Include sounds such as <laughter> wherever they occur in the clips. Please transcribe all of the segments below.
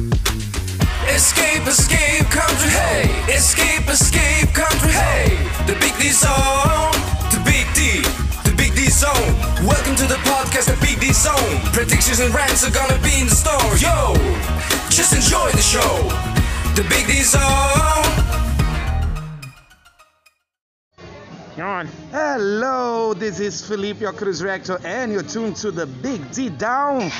Escape, escape, country, hey! Escape, escape, country, hey! The Big D Zone, the Big D, the Big D Zone. Welcome to the podcast, the Big D Zone. Predictions and rants are gonna be in the store, yo! Just enjoy the show, the Big D Zone. John. Hello, this is Felipe, your cruise rector, and you're tuned to the Big D Down.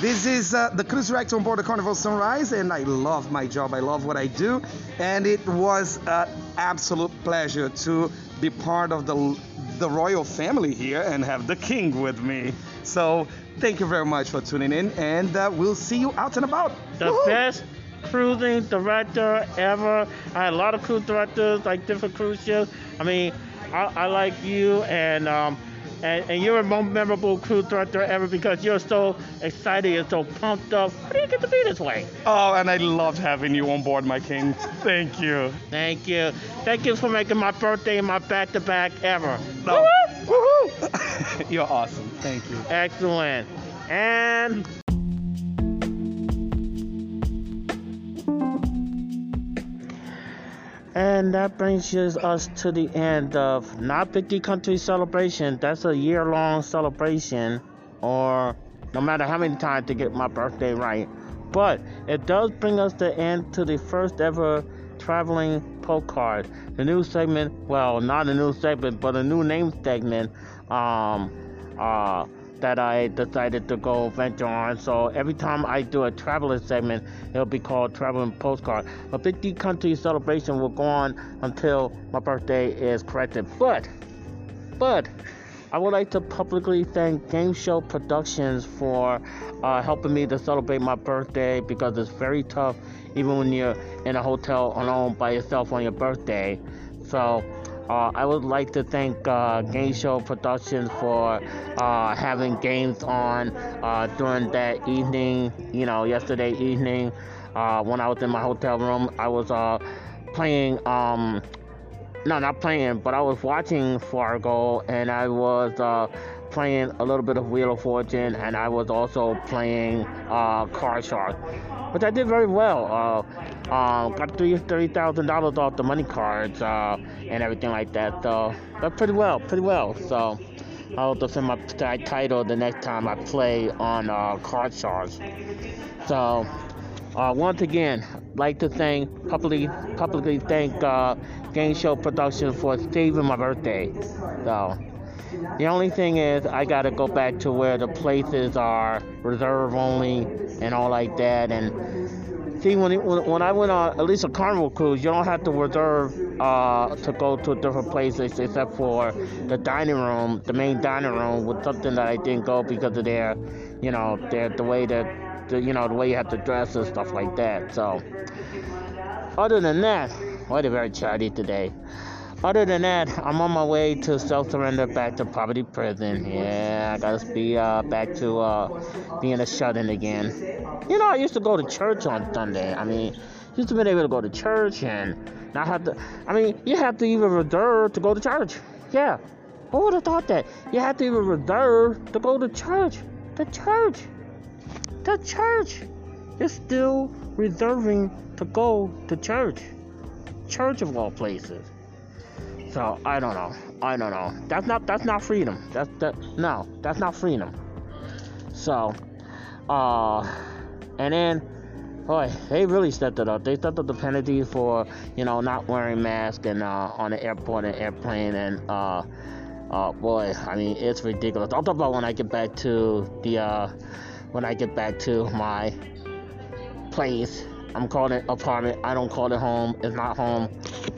This is uh, the cruise rector on board the Carnival Sunrise, and I love my job. I love what I do, and it was an absolute pleasure to be part of the the royal family here and have the king with me. So thank you very much for tuning in, and uh, we'll see you out and about. The Woohoo! best cruising director ever. I had a lot of cruise directors, like different cruise ships. I mean, I, I like you, and um, and, and you're a most memorable crew director ever because you're so excited, you're so pumped up. How do you get to be this way? Oh, and I loved having you on board, my king. Thank you. Thank you. Thank you for making my birthday my back-to-back ever. No. Woo-hoo! Woohoo! <laughs> You're awesome. Thank you. Excellent. And and that brings us to the end of not 50 country celebration. That's a year-long celebration, or no matter how many times to get my birthday right. But it does bring us the end to the first ever traveling postcard. The new segment, well, not a new segment, but a new name segment. Um, uh, that I decided to go venture on. So every time I do a traveler segment, it'll be called Traveling Postcard. A 50 country celebration will go on until my birthday is corrected. But, but, I would like to publicly thank Game Show Productions for uh, helping me to celebrate my birthday because it's very tough, even when you're in a hotel alone by yourself on your birthday. So, uh, I would like to thank uh, Game Show Productions for uh, having games on uh, during that evening. You know, yesterday evening uh, when I was in my hotel room, I was uh, playing. Um, no, not playing, but I was watching Fargo, and I was playing a little bit of Wheel of Fortune, and I was also playing Card Shark, which I did very well. Uh, got three thirty thousand dollars off the money cards uh, and everything like that. So that's pretty well, pretty well. So I'll defend my t- title the next time I play on uh, Card Sharks. So uh, once again, like to thank publicly publicly thank uh, Game Show Production for saving my birthday. So. The only thing is, I gotta go back to where the places are reserve only and all like that, and See, when, when I went on at least a carnival cruise, you don't have to reserve uh, to go to different places except for the dining room, the main dining room, with something that I didn't go because of their, you know, their the way that, the, you know, the way you have to dress and stuff like that. So, other than that, what a very chatty today. Other than that, I'm on my way to self-surrender back to poverty prison. Yeah, I gotta be uh, back to uh, being a shut-in again. You know, I used to go to church on Sunday. I mean, used to be able to go to church and not have to. I mean, you have to even reserve to go to church. Yeah, who would have thought that? You have to even reserve to go to church. The church, the church is still reserving to go to church. Church of all places. So I don't know. I don't know. That's not that's not freedom. That's that no, that's not freedom. So uh and then boy, they really stepped it up. They stepped up the penalty for, you know, not wearing masks and uh on the airport and airplane and uh uh boy, I mean it's ridiculous. I'll talk about when I get back to the uh when I get back to my place. I'm calling it apartment. I don't call it home. It's not home.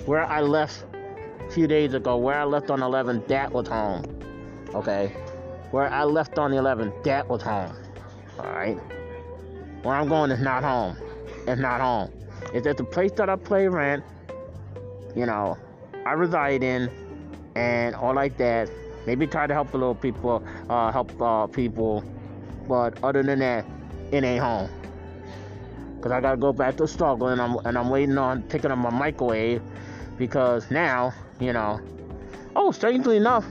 Where I left few days ago where I left on 11, that was home. Okay? Where I left on the 11, that was home. Alright? Where I'm going is not home. It's not home. It's at the place that I play rent, you know, I reside in, and all like that. Maybe try to help a little people, uh, help uh, people, but other than that, it ain't home. Cause I gotta go back to struggle, and I'm and I'm waiting on picking up my microwave because now, you know, oh, strangely enough,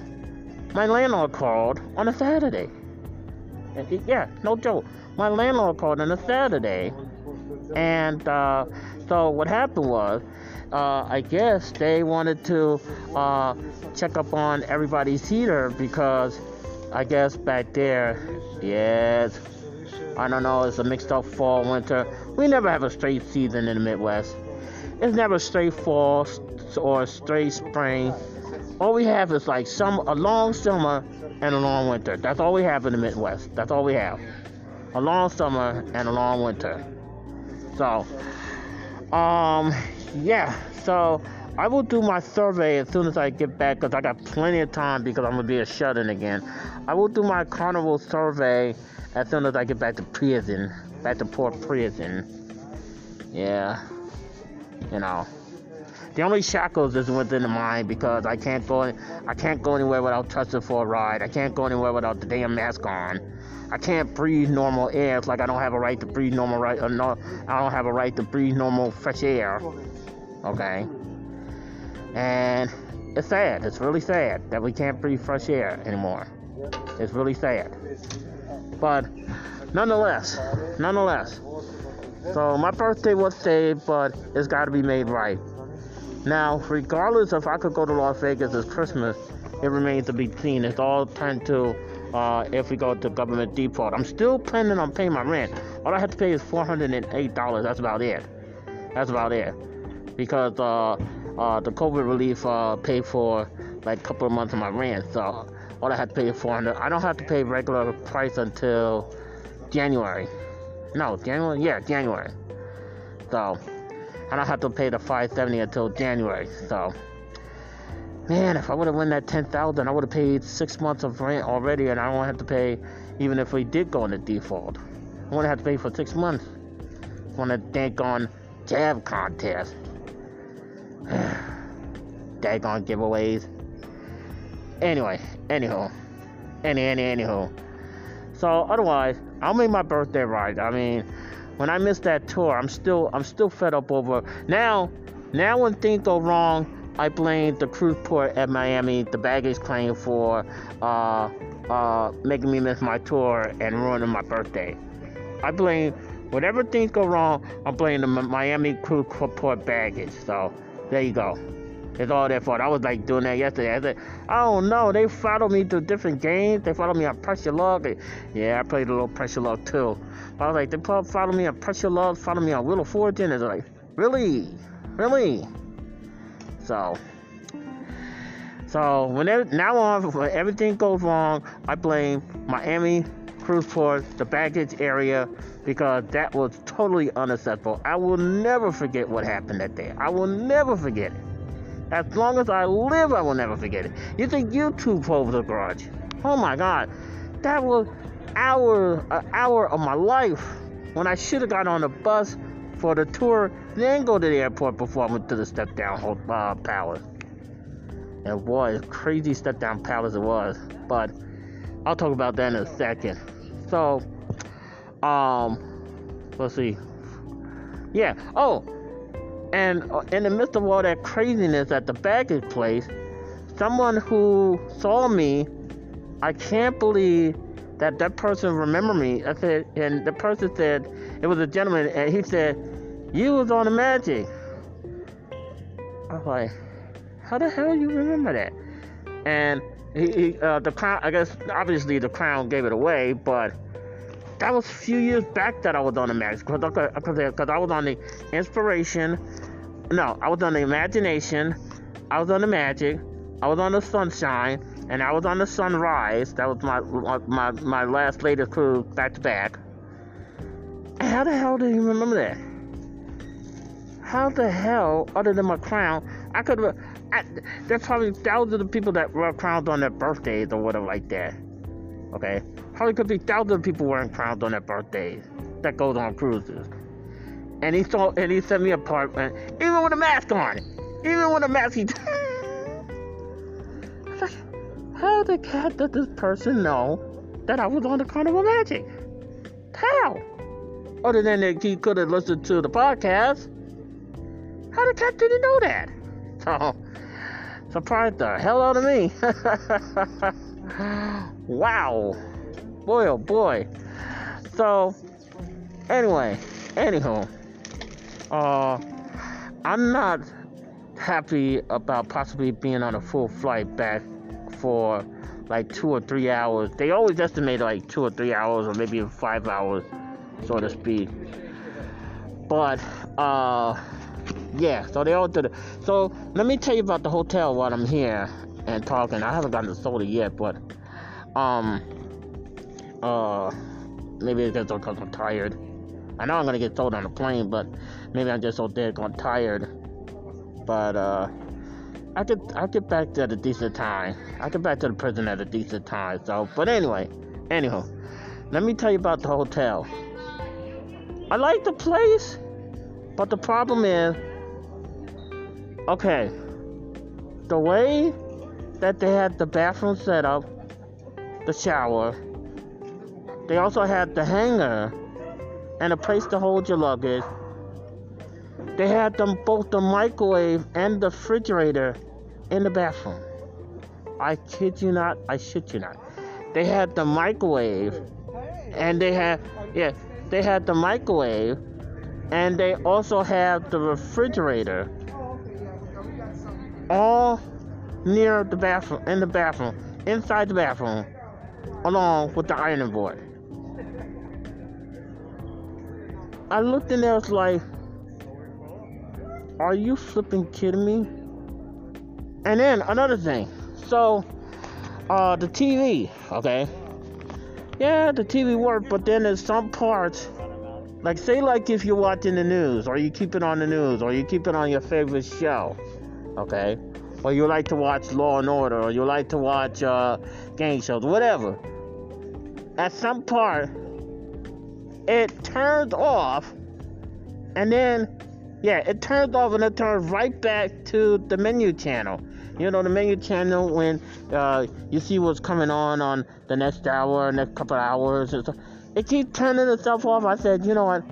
my landlord called on a Saturday. Yeah, no joke. My landlord called on a Saturday And uh, so what happened was, uh, I guess they wanted to uh, check up on everybody's heater because I guess back there, yes, I don't know, it's a mixed up fall, winter. We never have a straight season in the Midwest. It's never straight fall or a straight spring. All we have is like some a long summer and a long winter. That's all we have in the Midwest. That's all we have. A long summer and a long winter. So, um, yeah. So I will do my survey as soon as I get back because I got plenty of time because I'm gonna be a shut-in again. I will do my carnival survey as soon as I get back to prison, back to Port Prison. Yeah, you know. The only shackles is within the mind because I can't go I can't go anywhere without touching for a ride. I can't go anywhere without the damn mask on. I can't breathe normal air. It's like I don't have a right to breathe normal right or uh, no I don't have a right to breathe normal fresh air. Okay. And it's sad. It's really sad that we can't breathe fresh air anymore. It's really sad. But nonetheless, nonetheless. So my birthday was saved, but it's got to be made right. Now, regardless if I could go to Las Vegas this Christmas, it remains to be seen. It's all turned to uh, if we go to government default. I'm still planning on paying my rent. All I have to pay is $408. That's about it. That's about it. Because uh, uh, the COVID relief uh, paid for like a couple of months of my rent. So all I have to pay is 400 I don't have to pay regular price until January. No, January? Yeah, January. So I don't have to pay the 570 until January. So, man, if I would have won that 10,000, I would have paid six months of rent already, and I don't have to pay even if we did go into default. I wouldn't have to pay for six months on a daggone jab contest. <sighs> daggone giveaways. Anyway, anyhow, any, any, anyhow. So otherwise, I'll make my birthday right. I mean, when I missed that tour, I'm still I'm still fed up over now. Now when things go wrong, I blame the cruise port at Miami, the baggage claim for uh, uh, making me miss my tour and ruining my birthday. I blame whatever things go wrong. I'm blaming the Miami cruise port baggage. So there you go. It's all their fault. I was like doing that yesterday. I said, oh no, they follow me to different games. They follow me on Press Your Luck. Yeah, I played a little Press Your Luck too. I was like, they follow me on Press Your Luck, follow me on Wheel of Fortune. It's like, really? Really? So, so whenever now on, when everything goes wrong, I blame Miami cruise port, the baggage area, because that was totally unacceptable. I will never forget what happened that day. I will never forget it. As long as I live, I will never forget it. You think YouTube holds a grudge? Oh my God, that was hour, an hour of my life when I should have got on the bus for the tour, then go to the airport before I went to the step down uh, palace. And boy, crazy step down palace it was. But I'll talk about that in a second. So, um, let's see. Yeah. Oh, and uh, in the midst of all that craziness at the baggage place, someone who saw me, I can't believe that that person remembered me. I said, and the person said, it was a gentleman, and he said, you was on the magic. I was like, how the hell you remember that? And he, he uh, the crown, I guess, obviously the crown gave it away, but that was a few years back that I was on the magic because I was on the inspiration. No, I was on the imagination. I was on the magic. I was on the sunshine, and I was on the sunrise. That was my my my last latest cruise back to back. How the hell do you remember that? How the hell, other than my crown, I could have. There's probably thousands of people that wear crowns on their birthdays or whatever like that. Okay, probably could be thousands of people wearing crowns on their birthdays. That goes on cruises. And he saw, and he sent me apartment, even with a mask on, even with a mask. He. <laughs> like, how the cat did this person know that I was on the Carnival Magic? How? Other than that, he could have listened to the podcast. How the cat did he know that? <laughs> So, surprised the hell out of me. <laughs> wow. Boy, oh boy. So, anyway, anywho, Uh, I'm not happy about possibly being on a full flight back for like two or three hours. They always estimate like two or three hours, or maybe five hours, so to speak. But uh, yeah. So they all did it. So let me tell you about the hotel while I'm here and talking. I haven't gotten the soda yet, but um, uh, maybe it's just because I'm tired. I know I'm gonna get sold on the plane, but maybe I'm just so dead gone tired. But uh, I get I get back at a decent time. I get back to the prison at a decent time. So, but anyway, anyhow, let me tell you about the hotel. I like the place, but the problem is, okay, the way that they had the bathroom set up, the shower. They also had the hanger and a place to hold your luggage. They had them both the microwave and the refrigerator in the bathroom. I kid you not, I shit you not. They had the microwave and they had yeah, they had the microwave and they also had the refrigerator all near the bathroom in the bathroom, inside the bathroom, along with the ironing board. I looked in there, I was like, are you flipping kidding me? And then another thing. So, uh, the TV, okay? Yeah, the TV worked, but then there's some parts, like say like if you're watching the news, or you keep it on the news, or you keep it on your favorite show, okay? Or you like to watch Law and Order, or you like to watch uh, game shows, whatever. At some part, it turns off, and then, yeah, it turns off and it turns right back to the menu channel. You know, the menu channel when uh, you see what's coming on on the next hour, next couple hours, and stuff. It keeps turning itself off. I said, you know what?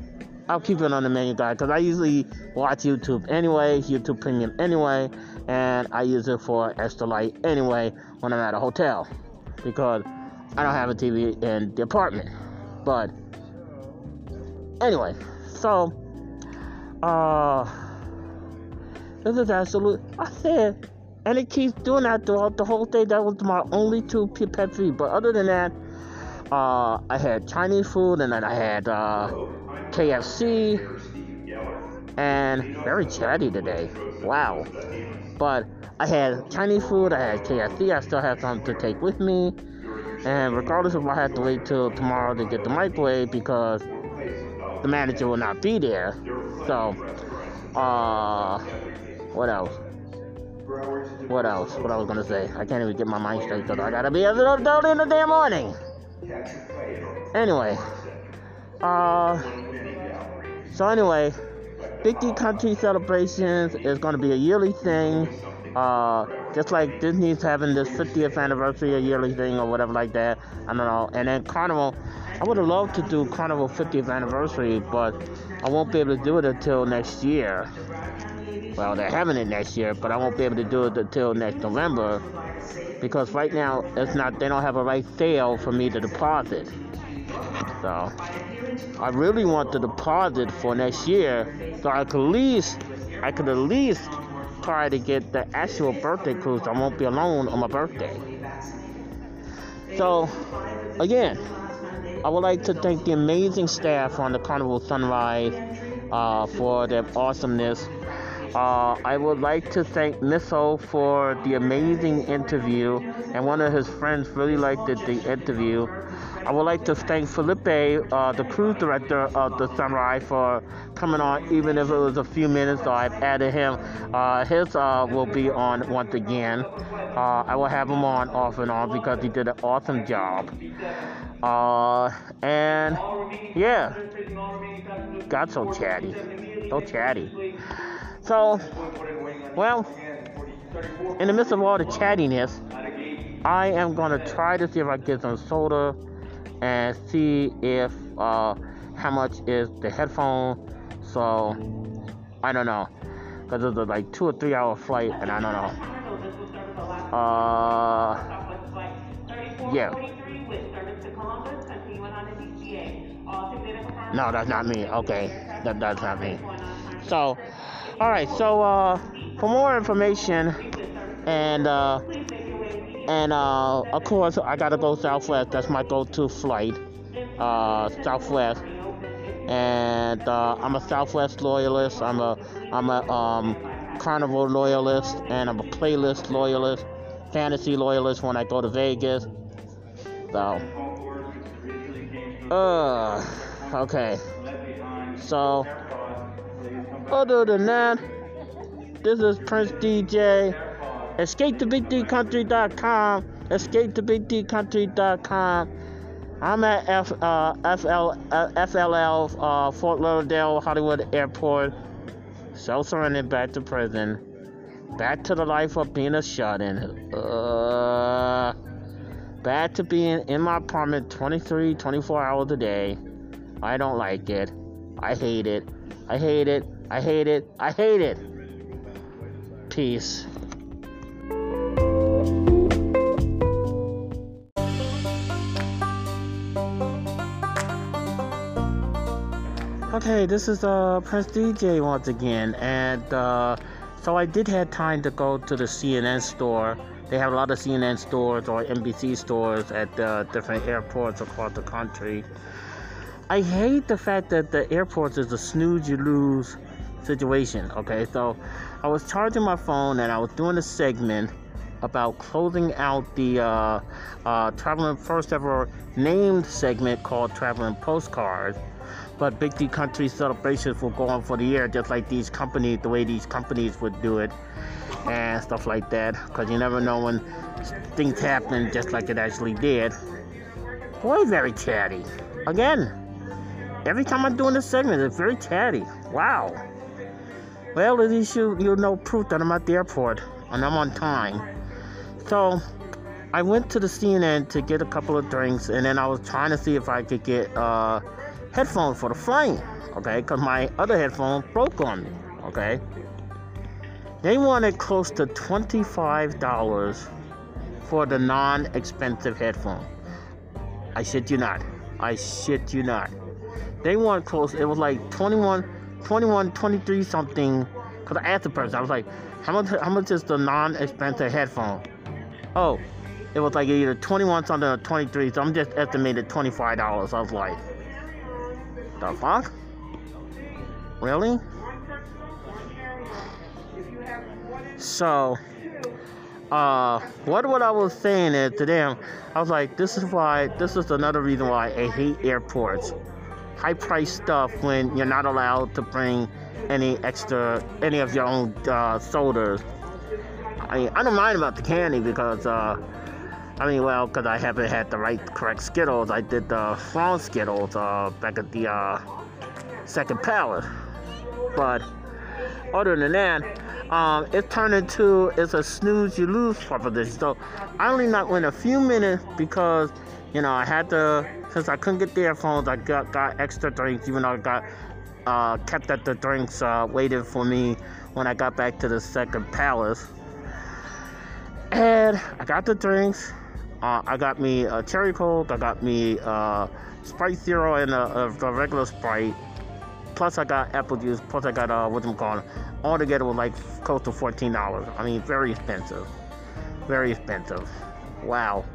I'll keep it on the menu guide because I usually watch YouTube anyway, YouTube Premium anyway, and I use it for extra light anyway when I'm at a hotel because I don't have a TV in the apartment. But anyway, so uh, this is absolute. I said, and it keeps doing that throughout the whole day. That was my only two pet peeve. But other than that, uh, I had Chinese food, and then I had uh, KFC, and very chatty today. Wow. But I had Chinese food, I had KFC, I still have something to take with me. And regardless if I have to wait till tomorrow to get the microwave because the manager will not be there. So, uh, what else? What else? What I was gonna say? I can't even get my mind straight because I gotta be a little adult in the damn morning. Anyway, uh, so anyway, Big D Country Celebrations is gonna be a yearly thing. Uh, just like Disney's having this 50th anniversary, a yearly thing or whatever like that. I don't know. And then Carnival, I would have loved to do Carnival 50th anniversary, but I won't be able to do it until next year. Well, they're having it next year, but I won't be able to do it until next November because right now it's not. They don't have a right sale for me to deposit. So I really want to deposit for next year, so I could at least, I could at least try to get the actual birthday cruise. I won't be alone on my birthday. So, again, I would like to thank the amazing staff on the Carnival Sunrise uh, for their awesomeness. Uh, I would like to thank Misso for the amazing interview, and one of his friends really liked the, the interview. I would like to thank Felipe, uh, the cruise director of the Sunrise, for coming on, even if it was a few minutes. So I've added him. Uh, his uh, will be on once again. Uh, I will have him on off and on because he did an awesome job. Uh, and yeah, got so chatty, so chatty. So, well, in the midst of all the chattiness, I am gonna try to see if I get some soda and see if uh, how much is the headphone. So I don't know, cause it's a like two or three hour flight, and I don't know. Uh, yeah. No, that's not me. Okay, that that's not me. So, all right. So, uh, for more information and uh, and uh, of course, I gotta go Southwest. That's my go-to flight. Uh, Southwest. And uh, I'm a Southwest loyalist. I'm a I'm a um, Carnival loyalist, and I'm a playlist loyalist, fantasy loyalist when I go to Vegas. So, uh, okay. So, other than that, this is Prince DJ. EscapeToBigDCountry.com. EscapeToBigDCountry.com. I'm at F, uh, FL, uh, FLL, uh, Fort Lauderdale, Hollywood Airport. Self surrendered back to prison. Back to the life of being a shut in. Uh, back to being in my apartment 23, 24 hours a day. I don't like it. I hate it. I hate it. I hate it. I hate it. Peace. Okay, this is uh, Prince DJ once again, and uh, so I did have time to go to the CNN store. They have a lot of CNN stores or NBC stores at uh, different airports across the country. I hate the fact that the airports is a snooze you lose situation. Okay, so I was charging my phone and I was doing a segment about closing out the uh, uh, traveling first ever named segment called Traveling Postcards but Big D Country celebrations will go on for the year, just like these companies, the way these companies would do it, and stuff like that. Because you never know when things happen, just like it actually did. Boy, very chatty. Again, every time I'm doing this segment, it's very chatty. Wow. Well, at least you you know proof that I'm at the airport and I'm on time. So. I went to the CNN to get a couple of drinks, and then I was trying to see if I could get uh, headphones for the flying, okay? Because my other headphone broke on me, okay? They wanted close to $25 for the non expensive headphone. I shit you not. I shit you not. They want close, it was like 21, 21, 23 something. Because I asked the person, I was like, how much, how much is the non expensive headphone? Oh, it was like either 21 something or 23, so I'm just estimated $25. I was like, the fuck? Really? So, uh, what what I was saying is to them, I was like, this is why, this is another reason why I hate airports. High price stuff when you're not allowed to bring any extra, any of your own uh. I mean, I don't mind about the candy because, uh, I mean, well, because I haven't had the right, correct Skittles. I did the wrong Skittles uh, back at the uh, second palace. But other than that, um, it turned into it's a snooze you lose proposition. So I only not went a few minutes because you know I had to since I couldn't get the earphones. I got got extra drinks, even though I got uh, kept at the drinks uh, waiting for me when I got back to the second palace. And I got the drinks. Uh, I got me a cherry coke. I got me uh, Sprite Zero and a, a, regular Sprite. Plus I got apple juice. Plus I got uh, what I'm calling. All together was like close to fourteen dollars. I mean, very expensive. Very expensive. Wow.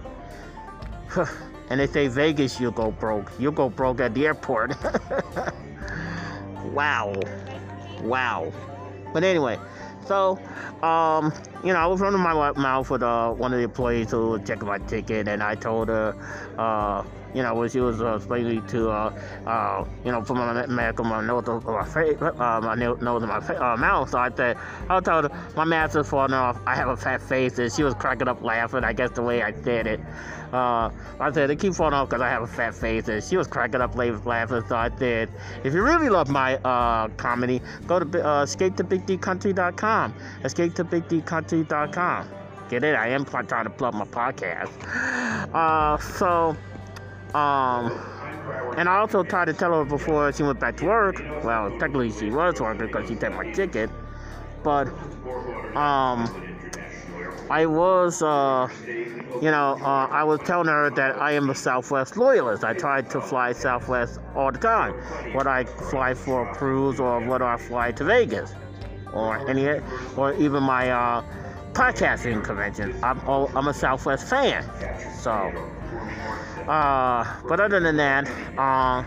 <sighs> and they say Vegas, you go broke. You go broke at the airport. <laughs> wow. Wow. But anyway, so, um, you know, I was running my mouth with uh, one of the employees who checking my ticket, and I told her, uh, you know, when she was uh, explaining to, uh, uh, you know, put my mask on my nose, my face, uh, my nose in my fa- uh, mouth. So I said, I told her my mask is falling off. I have a fat face, and she was cracking up laughing. I guess the way I said it. Uh, I said they keep falling off because I have a fat face, and she was cracking up laughing. So I said, if you really love my uh, comedy, go to uh, escapetobigdcountry.com. Escapetobigdcountry.com. Get it? I am trying to plug my podcast. <gasps> Uh, so. Um, and I also tried to tell her before she went back to work. Well, technically she was working because she took my ticket. But, um, I was, uh, you know, uh, I was telling her that I am a Southwest loyalist. I try to fly Southwest all the time. Whether I fly for a cruise or whether I fly to Vegas or any, or even my uh, podcasting convention. I'm, oh, I'm a Southwest fan. So, uh, but other than that, uh,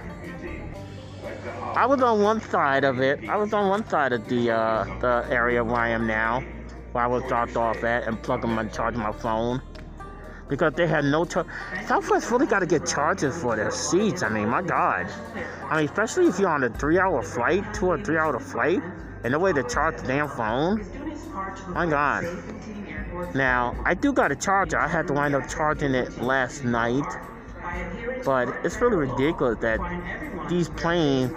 I was on one side of it. I was on one side of the uh, the area where I am now where I was dropped off at and plug my charge my phone. Because they had no charge. Southwest really got to get charges for their seats. I mean, my God. I mean, especially if you're on a three hour flight, two or three hour flight, and no way to charge the damn phone. My God. Now, I do got a charger. I had to wind up charging it last night. But it's really ridiculous that these planes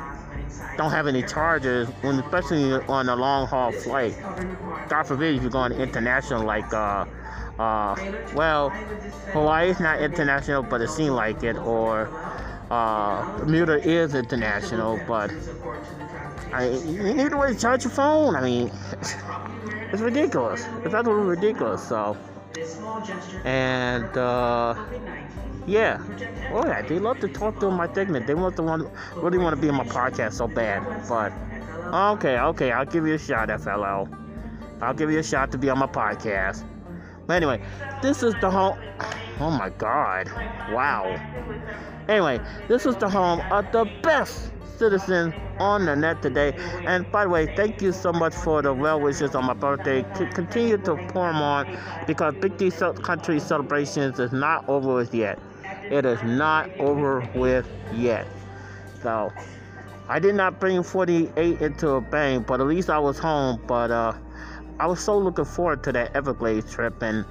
don't have any chargers, when especially on a long haul flight. God forbid if you're going international, like, uh, uh, well, Hawaii is not international, but it seems like it, or uh, Bermuda is international, but I, you need a way to charge your phone. I mean, <laughs> it's ridiculous. It's absolutely ridiculous. So, and uh, yeah, oh yeah, they love to talk to my segment. They want to want really want to be on my podcast so bad, but okay, okay, I'll give you a shot, FLL. I'll give you a shot to be on my podcast. But anyway, this is the home. Oh my God! Wow. Anyway, this is the home of the best citizen on the net today. And by the way, thank you so much for the well wishes on my birthday. C- continue to pour them on because Big D Country Celebrations is not over with yet. It is not over with yet. So, I did not bring 48 into a bang, but at least I was home. But uh, I was so looking forward to that Everglades trip and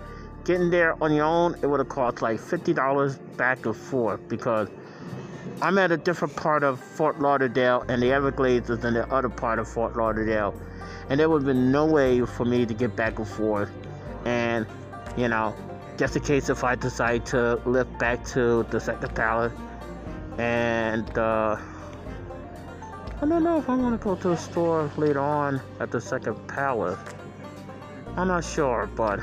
getting there on your own. It would have cost like $50 back and forth because I'm at a different part of Fort Lauderdale, and the Everglades is in the other part of Fort Lauderdale. And there would have been no way for me to get back and forth. And, you know, just in case if I decide to lift back to the second palace. And, uh, I don't know if I'm to go to a store later on at the second palace. I'm not sure, but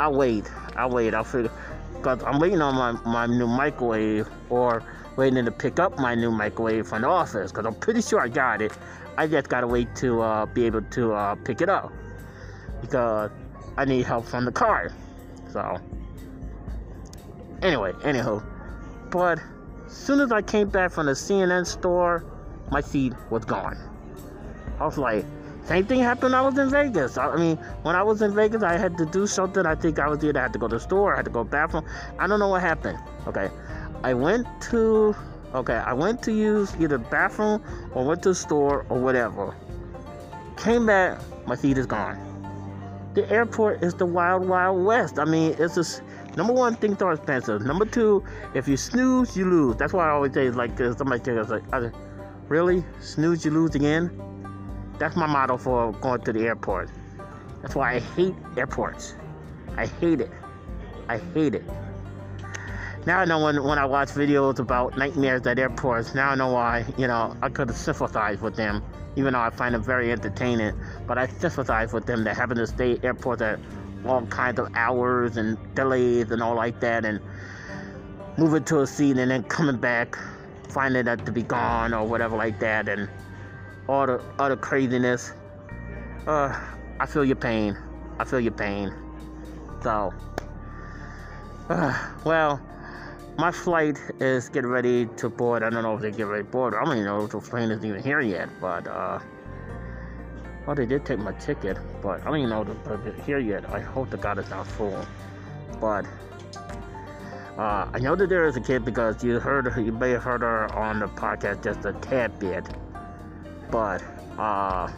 I'll wait. I'll wait. I'll figure. Because I'm waiting on my, my new microwave or waiting to pick up my new microwave from the office because I'm pretty sure I got it. I just gotta wait to uh, be able to uh, pick it up because I need help from the car. So, anyway, anywho, but as soon as I came back from the CNN store, my seat was gone. I was like, same thing happened when I was in Vegas. I mean, when I was in Vegas, I had to do something. I think I was either I had to go to the store, I had to go to the bathroom. I don't know what happened. Okay. I went to okay, I went to use either bathroom or went to the store or whatever. Came back, my seat is gone. The airport is the wild, wild west. I mean, it's just number one, things are expensive. Number two, if you snooze, you lose. That's why I always say like. Somebody says like, really snooze, you lose again. That's my motto for going to the airport. That's why I hate airports. I hate it. I hate it. Now I know when, when I watch videos about nightmares at airports, now I know why, you know, I could sympathize with them, even though I find them very entertaining. But I sympathize with them that having to stay at airports at all kinds of hours and delays and all like that, and moving to a seat and then coming back, finding that to be gone or whatever like that, and all the other craziness. Uh, I feel your pain. I feel your pain. So, uh, well my flight is getting ready to board. I don't know if they get ready to board. I don't even know if the plane isn't even here yet. But, uh, well, they did take my ticket, but I don't even know if they're here yet. I hope the God is not full. But, uh, I know that there is a kid because you heard, you may have heard her on the podcast just a tad bit. But, uh,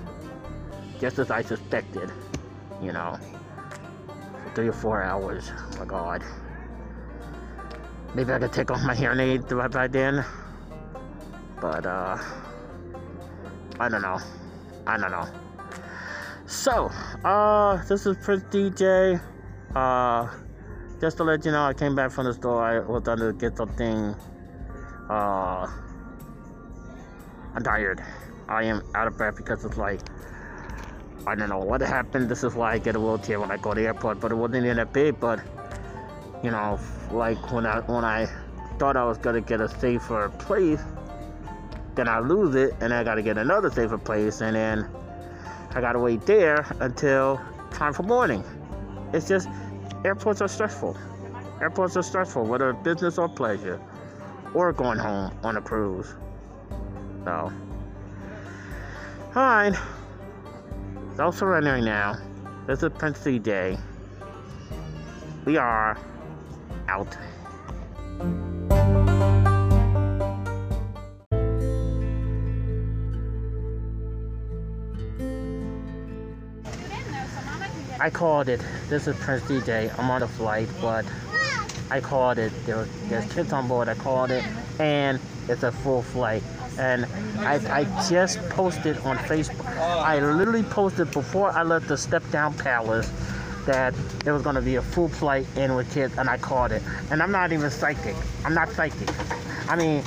just as I suspected, you know, three or four hours. Oh my God. Maybe I could take off my hearing aid right by then. But, uh, I don't know. I don't know. So, uh, this is Prince DJ. Uh, just to let you know, I came back from the store. I was to get something. Uh, I'm tired. I am out of breath because it's like I don't know what happened. This is why I get a wheelchair when I go to the airport, but it wasn't even that big. But you know, like when I when I thought I was gonna get a safer place, then I lose it, and I gotta get another safer place, and then I gotta wait there until time for boarding. It's just airports are stressful. Airports are stressful, whether business or pleasure, or going home on a cruise. So, alright. So surrendering now. This is Prince CJ. We are out. I called it. This is Prince DJ. I'm on a flight, but I called it. There there's kids on board. I called it, and it's a full flight. And I, I just posted on Facebook. I literally posted before I left the Step Down Palace that there was going to be a full flight in with kids, and I called it. And I'm not even psychic. I'm not psychic. I mean,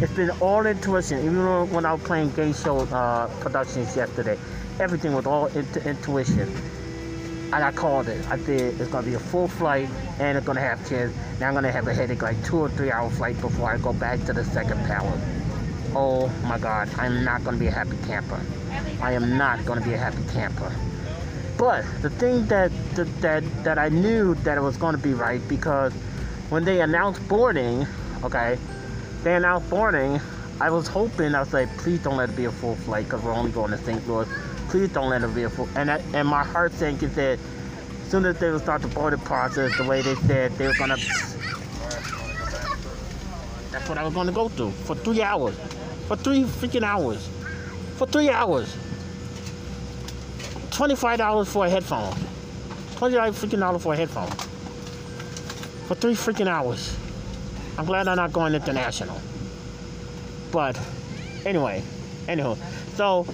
it's been all intuition. Even when I was playing game show uh, productions yesterday, everything was all intu- intuition. And I called it. I said it's gonna be a full flight and it's gonna have kids. Now I'm gonna have a headache like two or three hour flight before I go back to the second palace. Oh my God, I'm not gonna be a happy camper. I am not gonna be a happy camper. But the thing that that that, that I knew that it was gonna be right because when they announced boarding, okay, they announced boarding. I was hoping I was like, please don't let it be a full flight because we're only going to St. Louis. Please don't let it be a full. And I, and my heart sank and said, as soon as they would start the boarding process, the way they said they were gonna. That's what I was gonna go through for three hours, for three freaking hours, for three hours. Twenty-five dollars for a headphone. Twenty-five freaking dollars for a headphone. For three freaking hours. I'm glad I'm not going international. But anyway, anywho, so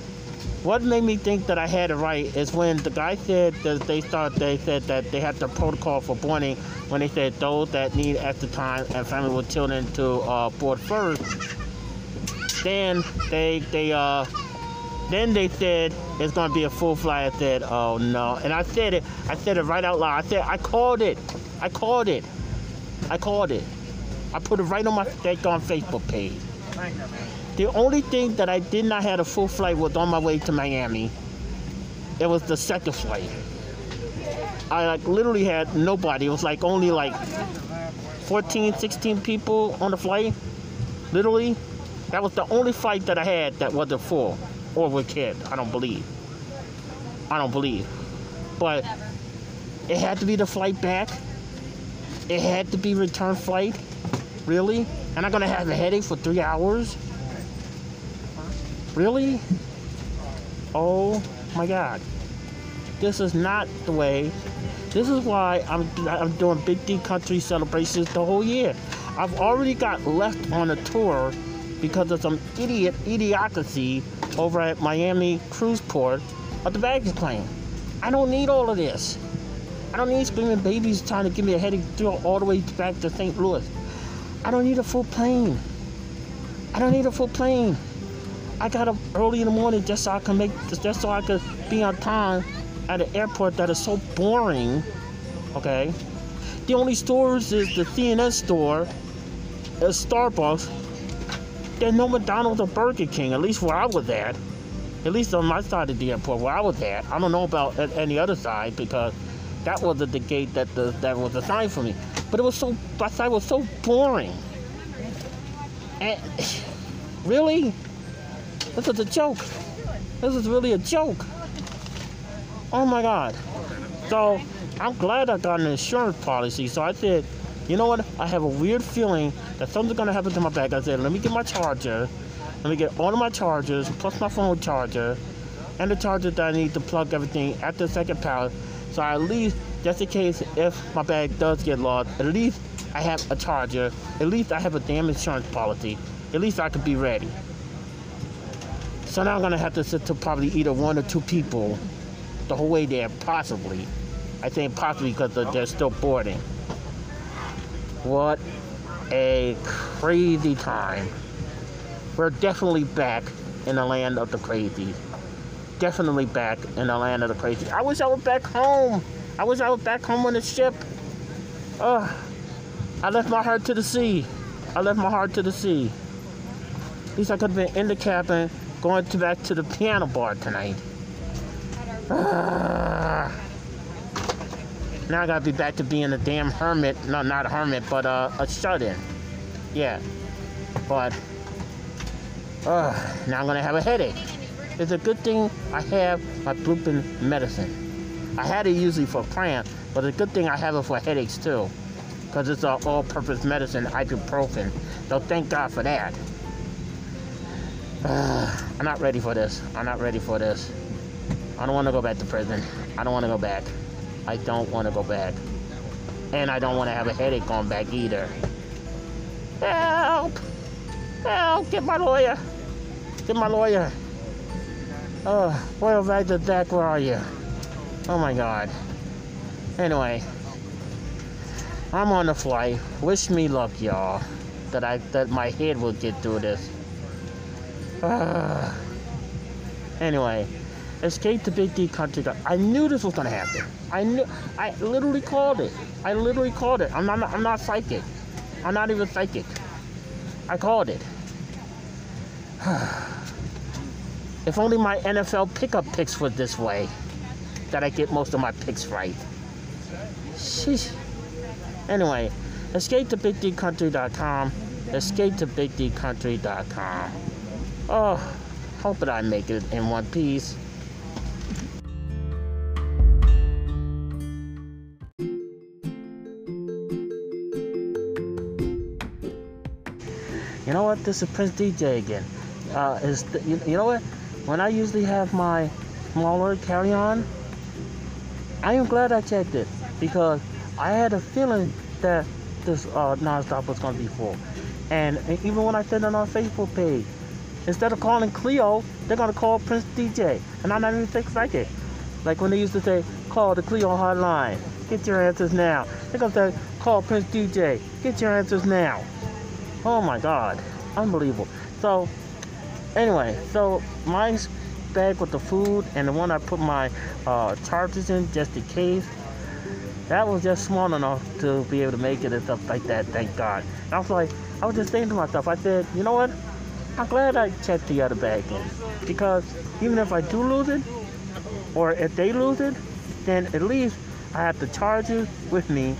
what made me think that I had it right is when the guy said that they thought they said that they had the protocol for boarding when they said those that need extra time and family with children to uh, board first. Then they they uh then they said it's gonna be a full flight. I said, oh no, and I said it. I said it right out loud. I said I called it. I called it. I called it. I put it right on my on Facebook page. The only thing that I did not have a full flight was on my way to Miami. It was the second flight. I like literally had nobody. It was like only like 14, 16 people on the flight. Literally. That was the only flight that I had that wasn't full or with kids. I don't believe. I don't believe. But it had to be the flight back. It had to be return flight. Really? And I'm gonna have a headache for three hours? Really? Oh my God. This is not the way. This is why I'm, I'm doing Big D Country celebrations the whole year. I've already got left on a tour because of some idiot idiocracy over at Miami Cruise Port of the baggage claim. I don't need all of this. I don't need screaming babies trying to give me a headache through all the way back to St. Louis. I don't need a full plane. I don't need a full plane. I got up early in the morning just so I can make just so I could be on time at an airport that is so boring. Okay. The only stores is the CNN store, is Starbucks. There's no McDonald's or Burger King, at least where I was at. At least on my side of the airport where I was at. I don't know about any other side because that wasn't the gate that the, that was assigned for me. But it was so my side was so boring. And <sighs> really? This is a joke. This is really a joke. Oh my god. So I'm glad I got an insurance policy. So I said, you know what? I have a weird feeling that something's gonna happen to my bag. I said, let me get my charger. Let me get all of my chargers, plus my phone charger, and the charger that I need to plug everything at the second power. So I at least, just in case if my bag does get lost, at least I have a charger. At least I have a damn insurance policy. At least I could be ready. So now I'm gonna have to sit to probably either one or two people the whole way there, possibly. I think possibly because they're still boarding. What a crazy time. We're definitely back in the land of the crazy. definitely back in the land of the crazy. I wish I was back home. I wish I was back home on the ship. Uh, I left my heart to the sea. I left my heart to the sea. At least I could have been in the cabin going to back to the piano bar tonight. Uh, now I gotta be back to being a damn hermit. No, not a hermit, but uh, a shut-in. Yeah. But uh, now I'm gonna have a headache. It's a good thing I have my blooping medicine. I had it usually for cramp, but it's a good thing I have it for headaches too. Because it's an all-purpose medicine, ibuprofen. So thank God for that. <sighs> I'm not ready for this. I'm not ready for this. I don't want to go back to prison. I don't want to go back. I don't want to go back. And I don't want to have a headache going back either. Help! Help! Get my lawyer! Get my lawyer! Oh, Royal Vagda Deck, where are you? Oh my god. Anyway, I'm on the flight. Wish me luck, y'all. That I that my head will get through this. <sighs> Anyway, escape to Big D Country. I knew this was gonna happen. I knew. I literally called it. I literally called it. I'm not. I'm not psychic. I'm not even psychic. I called it. <sighs> if only my NFL pickup picks were this way, that I get most of my picks right. Sheesh. Anyway, escape to bigdcountry.com. Escape to bigdcountry.com. Oh, hope that I make it in one piece. You know what? This is Prince DJ again. Uh, is you, you know what? When I usually have my smaller carry-on, I am glad I checked it because I had a feeling that this uh, nonstop was going to be full. And even when I said it on our Facebook page, instead of calling Cleo, they're to call Prince DJ. And I'm not even excited. Like when they used to say, call the Cleo hotline, get your answers now. They're to say, call Prince DJ, get your answers now. Oh my God, unbelievable. So, anyway, so my bag with the food and the one I put my uh, chargers in just in case, that was just small enough to be able to make it and stuff like that, thank God. And I was like, I was just saying to myself, I said, you know what? I'm glad I checked the other bag in. Because even if I do lose it, or if they lose it, then at least I have the charger with me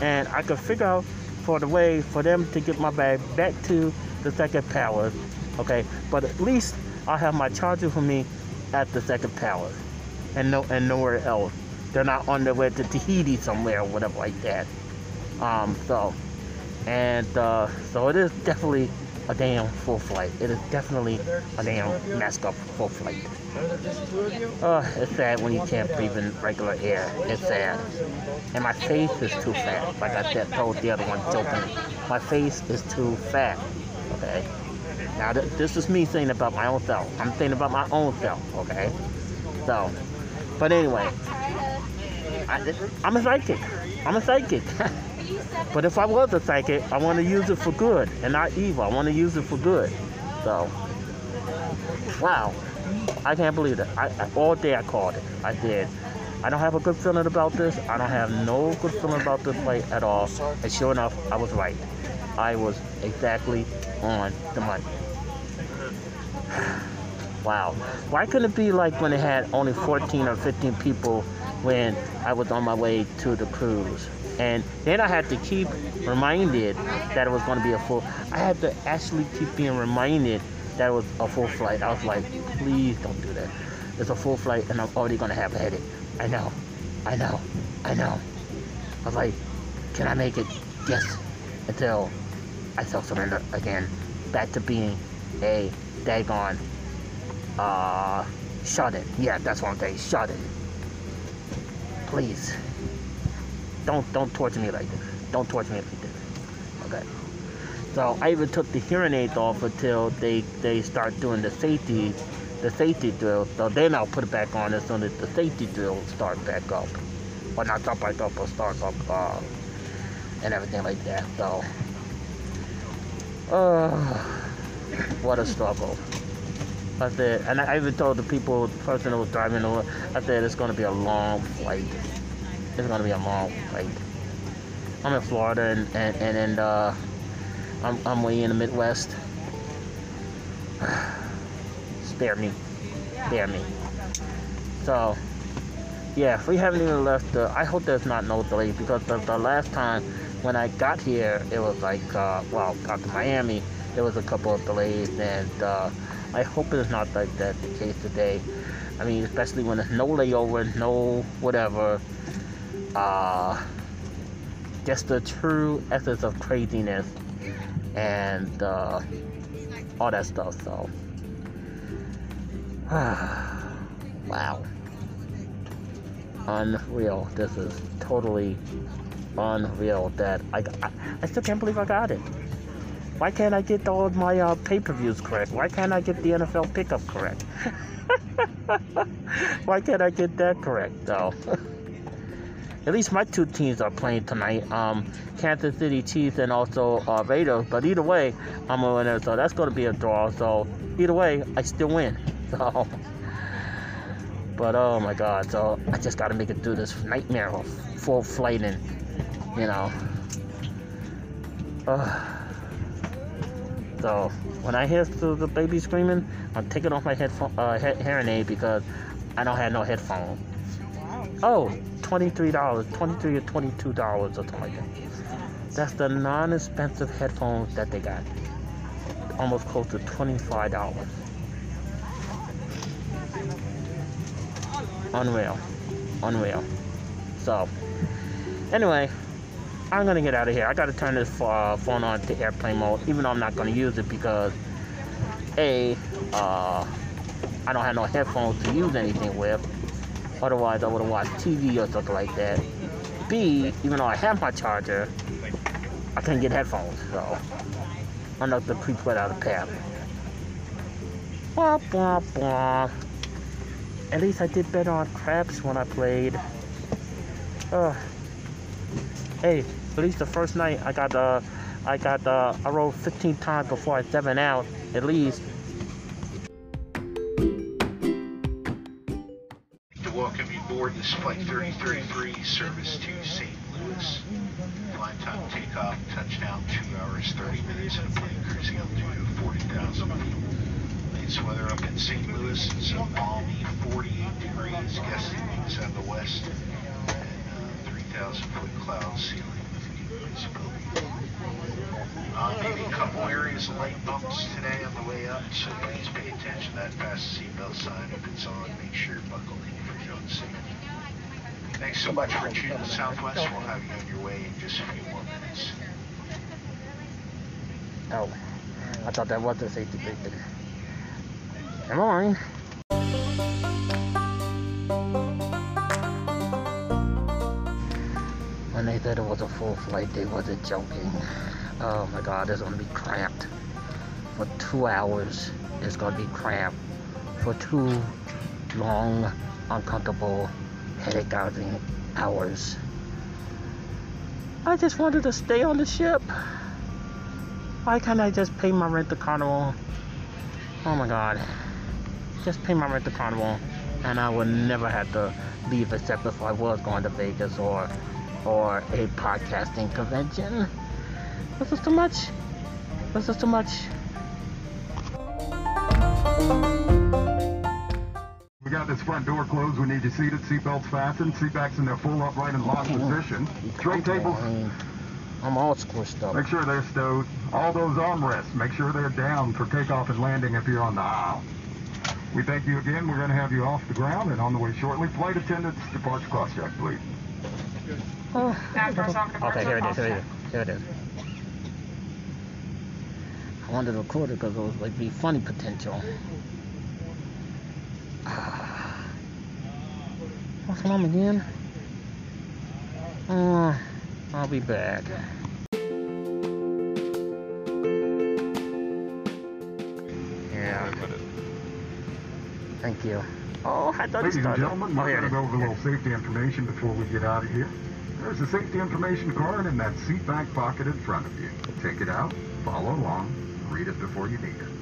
and I can figure out for the way for them to get my bag back to the second power. Okay, but at least I have my charger for me at the second power, and no and nowhere else. They're not on their way to Tahiti somewhere or whatever like that. Um, so and uh, so it is definitely a damn full flight. It is definitely a damn messed up full flight. Uh, it's sad when you can't breathe in regular air. It's sad. And my face is too fat. Like I said, told the other one joking. My face is too fat. Okay? Now, th- this is me saying about my own self. I'm saying about my own self. Okay? So, but anyway, I, I'm a psychic. I'm a psychic. <laughs> but if I was a psychic, I want to use it for good and not evil. I want to use it for good. So, wow. I can't believe it. I, I, all day I called it. I did. I don't have a good feeling about this. I don't have no good feeling about this fight at all. And sure enough, I was right. I was exactly on the money. <sighs> wow. Why couldn't it be like when it had only 14 or 15 people when I was on my way to the cruise? And then I had to keep reminded that it was going to be a full. I had to actually keep being reminded that it was a full flight. I was like, please don't do that. It's a full flight, and I'm already going to have a headache. I know, I know, I know. I was like, can I make it? Yes. Until I self-surrender again, back to being a daggone uh, shut it. Yeah, that's what I'm saying. Shut it. Please. Don't don't torture me like this. Don't torture me like this. Okay. So I even took the hearing aids off until they they start doing the safety the safety drill. So then I'll put it back on as soon as the safety drill start back up. Or not start back up, but start up uh, and everything like that. So uh, what a struggle. I said, and I even told the people, the person that was driving I said it's going to be a long flight. It's to be a long flight. I'm in Florida, and and and, and uh, I'm I'm way in the Midwest. <sighs> Spare me, spare me. So, yeah, if we haven't even left. The, I hope there's not no delay because the, the last time when I got here, it was like, uh, well, got to Miami, there was a couple of delays, and uh, I hope it's not like that the case today. I mean, especially when there's no layover, no whatever. Uh, just the true essence of craziness and uh, all that stuff. So, <sighs> wow, unreal. This is totally unreal. That I, I, I still can't believe I got it. Why can't I get all my uh, pay-per-views correct? Why can't I get the NFL pickup correct? <laughs> Why can't I get that correct though? <laughs> At least my two teams are playing tonight. Um, Kansas City Chiefs and also uh, Raiders. But either way, I'm a winner, so that's going to be a draw. So either way, I still win. <laughs> So, but oh my God! So I just got to make it through this nightmare of full flighting. You know. Uh, so when I hear the baby screaming, I'm taking off my headphone, uh, he- hearing aid because I don't have no headphones. Oh, $23, 23 or $22 or something like that. That's the non-expensive headphones that they got. Almost close to $25. Unreal. Unreal. So, anyway, I'm gonna get out of here. I gotta turn this uh, phone on to airplane mode, even though I'm not gonna use it because a uh, I don't have no headphones to use anything with. Otherwise, I would have watched TV or something like that. B, even though I have my charger, I can't get headphones, so I'm not the pre-put out of path. Blah, blah, blah. At least I did better on craps when I played. Uh, hey, at least the first night I got uh, I got uh, I rolled 15 times before I seven out. At least. You this Flight 3033 service to St. Louis. Flight time takeoff, touchdown 2 hours 30 minutes, and a plane cruising altitude of 40,000 feet. Latest weather up in St. Louis is a balmy 48 degrees, gusty winds out the west, and uh, 3,000 foot cloud ceiling. Uh, maybe a couple areas of light bumps today on the way up, so please pay attention to that fast seatbelt sign if it's on. Make sure you're buckled in for your own safety. Thanks so much for choosing Southwest. We'll have you on your way in just a few more minutes. Oh, I thought that was the safety blanket. Never mind. When they said it was a full flight, they wasn't joking. Oh my god, it's gonna be cramped. For two hours, it's gonna be cramped. For two long, uncomfortable, causing hours. I just wanted to stay on the ship. Why can't I just pay my rent to Carnival? Oh my god. Just pay my rent to Carnival and I would never have to leave except if I was going to Vegas or or a podcasting convention. This is too much. This is too much. We got this front door closed. We need you seated, seatbelts fastened, seatbacks in their full upright and locked position. Tray tables, I mean, I'm all squished up. make sure they're stowed. All those armrests, make sure they're down for takeoff and landing if you're on the aisle. We thank you again. We're going to have you off the ground and on the way shortly. Flight attendants, departure cross check, please. Oh. Okay, here it is. Here it is. Here it is. I wanted to record it because it was like be funny potential. What's wrong again? Uh, I'll be back. Yeah. Thank you. Oh, I thought it Ladies and gentlemen, we're going to go over a little safety information before we get out of here. There's a safety information card in that seat back pocket in front of you. Take it out, follow along, read it before you need it.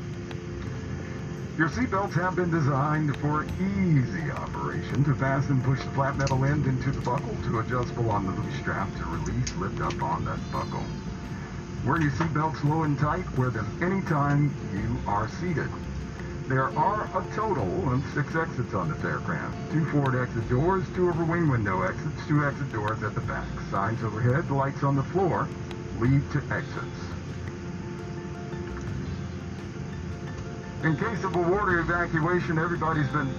Your seatbelts have been designed for easy operation. To fasten, push the flat metal end into the buckle. To adjustable on the loose strap. To release, lift up on that buckle. Wear your seatbelts low and tight. Wear them anytime you are seated. There are a total of six exits on this aircraft. Two forward exit doors, two over wing window exits, two exit doors at the back. Signs overhead, lights on the floor lead to exits. In case of a water evacuation, everybody's been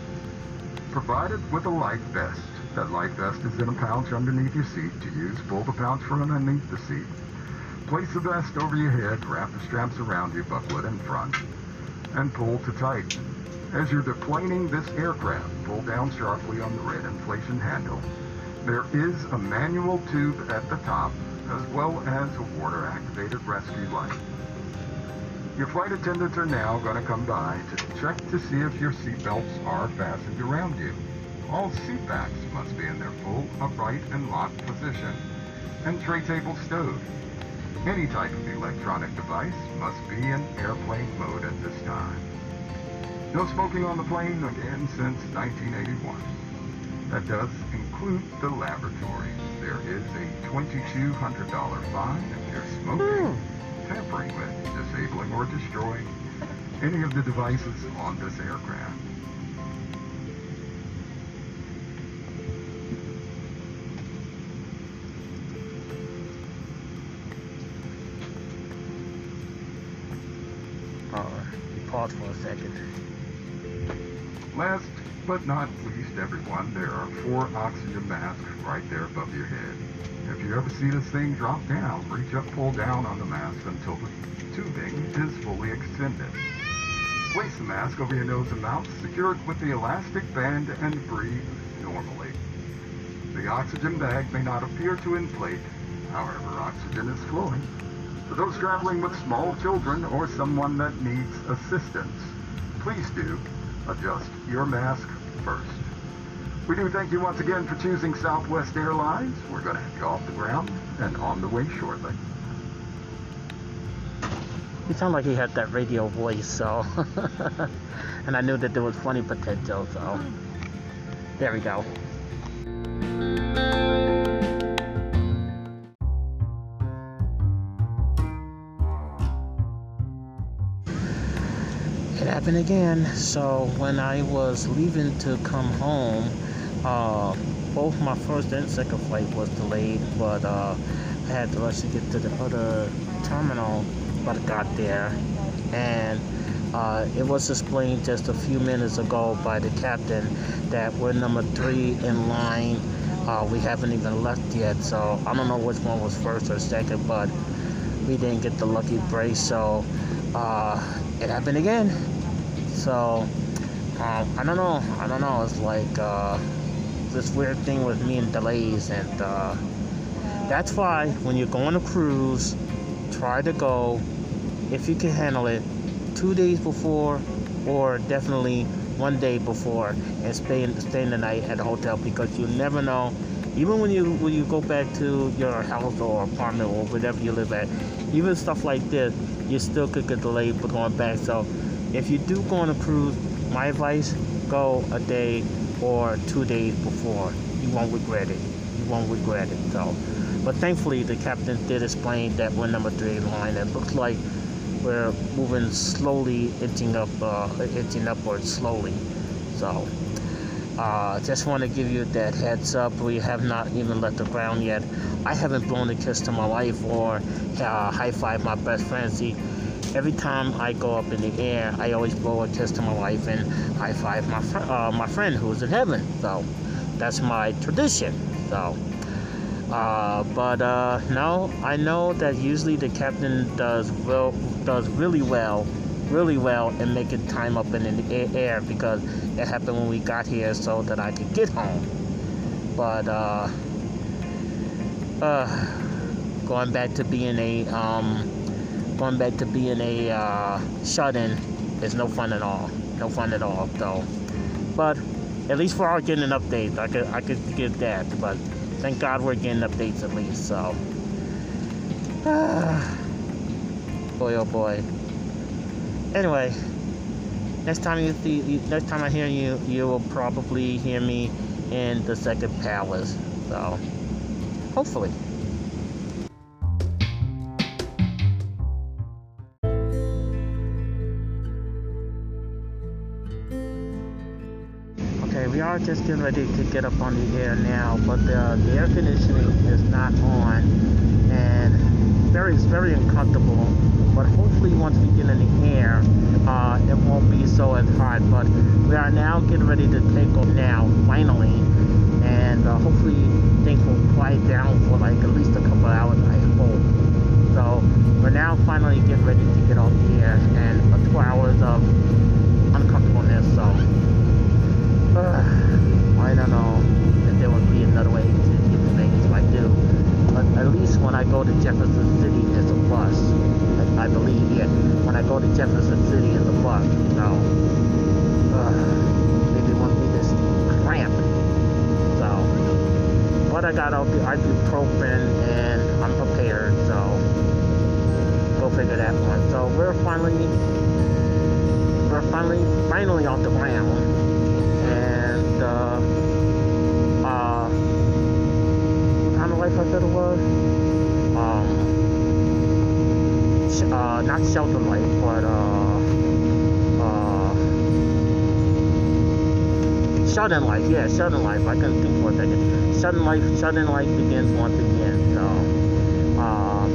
provided with a life vest. That life vest is in a pouch underneath your seat. To use, pull the pouch from underneath the seat. Place the vest over your head, wrap the straps around you, buckle it in front, and pull to tighten. As you're deplaning this aircraft, pull down sharply on the red inflation handle. There is a manual tube at the top, as well as a water-activated rescue light. Your flight attendants are now going to come by to check to see if your seatbelts are fastened around you. All seat backs must be in their full, upright, and locked position, and tray table stowed. Any type of electronic device must be in airplane mode at this time. No smoking on the plane again since 1981. That does include the laboratories. There is a $2,200 fine if you're smoking, hmm. Tampering with, disabling, or destroying any of the devices on this aircraft. Uh, pause for a second. Last but not least, everyone, there are four oxygen masks right there above your head. If you ever see this thing drop down, reach up, pull down on the mask until the tubing is fully extended. Place the mask over your nose and mouth, secure it with the elastic band, and breathe normally. The oxygen bag may not appear to inflate, however, oxygen is flowing. For those traveling with small children or someone that needs assistance, please do adjust your mask first. We do thank you once again for choosing Southwest Airlines. We're going to have you off the ground and on the way shortly. He sounded like he had that radio voice, so. <laughs> and I knew that there was funny potential, so. There we go. Again. So when I was leaving to come home, uh, both my first and second flight was delayed, but uh, I had to rush to get to the other terminal, but I got there, and uh, it was explained just a few minutes ago by the captain that we're number three in line. Uh, we haven't even left yet, so I don't know which one was first or second, but we didn't get the lucky brace, so uh, it happened again. So um, I don't know. I don't know. It's like uh, this weird thing with me and delays, and uh, that's why when you're going to cruise, try to go if you can handle it two days before, or definitely one day before, and stay in, stay in the night at the hotel because you never know. Even when you when you go back to your house or apartment or whatever you live at, even stuff like this, you still could get delayed for going back. So if you do go on a cruise, my advice, go a day or two days before. You won't regret it. You won't regret it. So, but thankfully the captain did explain that we're number three in line. It looks like we're moving slowly, inching up, uh, inching upwards slowly. So, uh, just want to give you that heads up. We have not even left the ground yet. I haven't blown a kiss to my wife or uh, high five my best friend. See, every time I go up in the air, I always blow a kiss to my wife and high five my fr- uh, my friend who's in heaven. So that's my tradition. So, uh, but uh, no, I know that usually the captain does well, does really well, really well in making time up in the air because it happened when we got here so that I could get home. But uh, uh, going back to being a um, going back to being a uh, shut-in is no fun at all. No fun at all, though. But at least we are getting an update. I could I could give that. But thank God we're getting updates at least. So, <sighs> boy oh boy. Anyway, next time you see, next time I hear you, you will probably hear me in the second palace. So, hopefully. Are just getting ready to get up on the air now, but the, the air conditioning is not on, and very, it's very uncomfortable. But hopefully, once we get in the air, uh, it won't be so as hot. But we are now getting ready to take off now, finally, and uh, hopefully things will quiet down for like at least a couple hours. I hope. So we're now finally getting ready to get off the air, and uh, two hours of uncomfortableness. So. Uh, <sighs> I don't know if there would be another way to get Vegas if I do. But at least when I go to Jefferson City, there's a bus. I, I believe it. When I go to Jefferson City, there's a bus. So, <sighs> uh, maybe it won't be this cramped. So, but I got out the ibuprofen and I'm prepared. So, go figure that one. So we're finally, we're finally, finally off the ground and uh, uh, kind of like I said it was, um, sh- uh, not shelter life, but uh, uh, shut-in life. Yeah, shut-in life. I couldn't think for a second. Shut-in life, shut-in life begins once again. So, uh,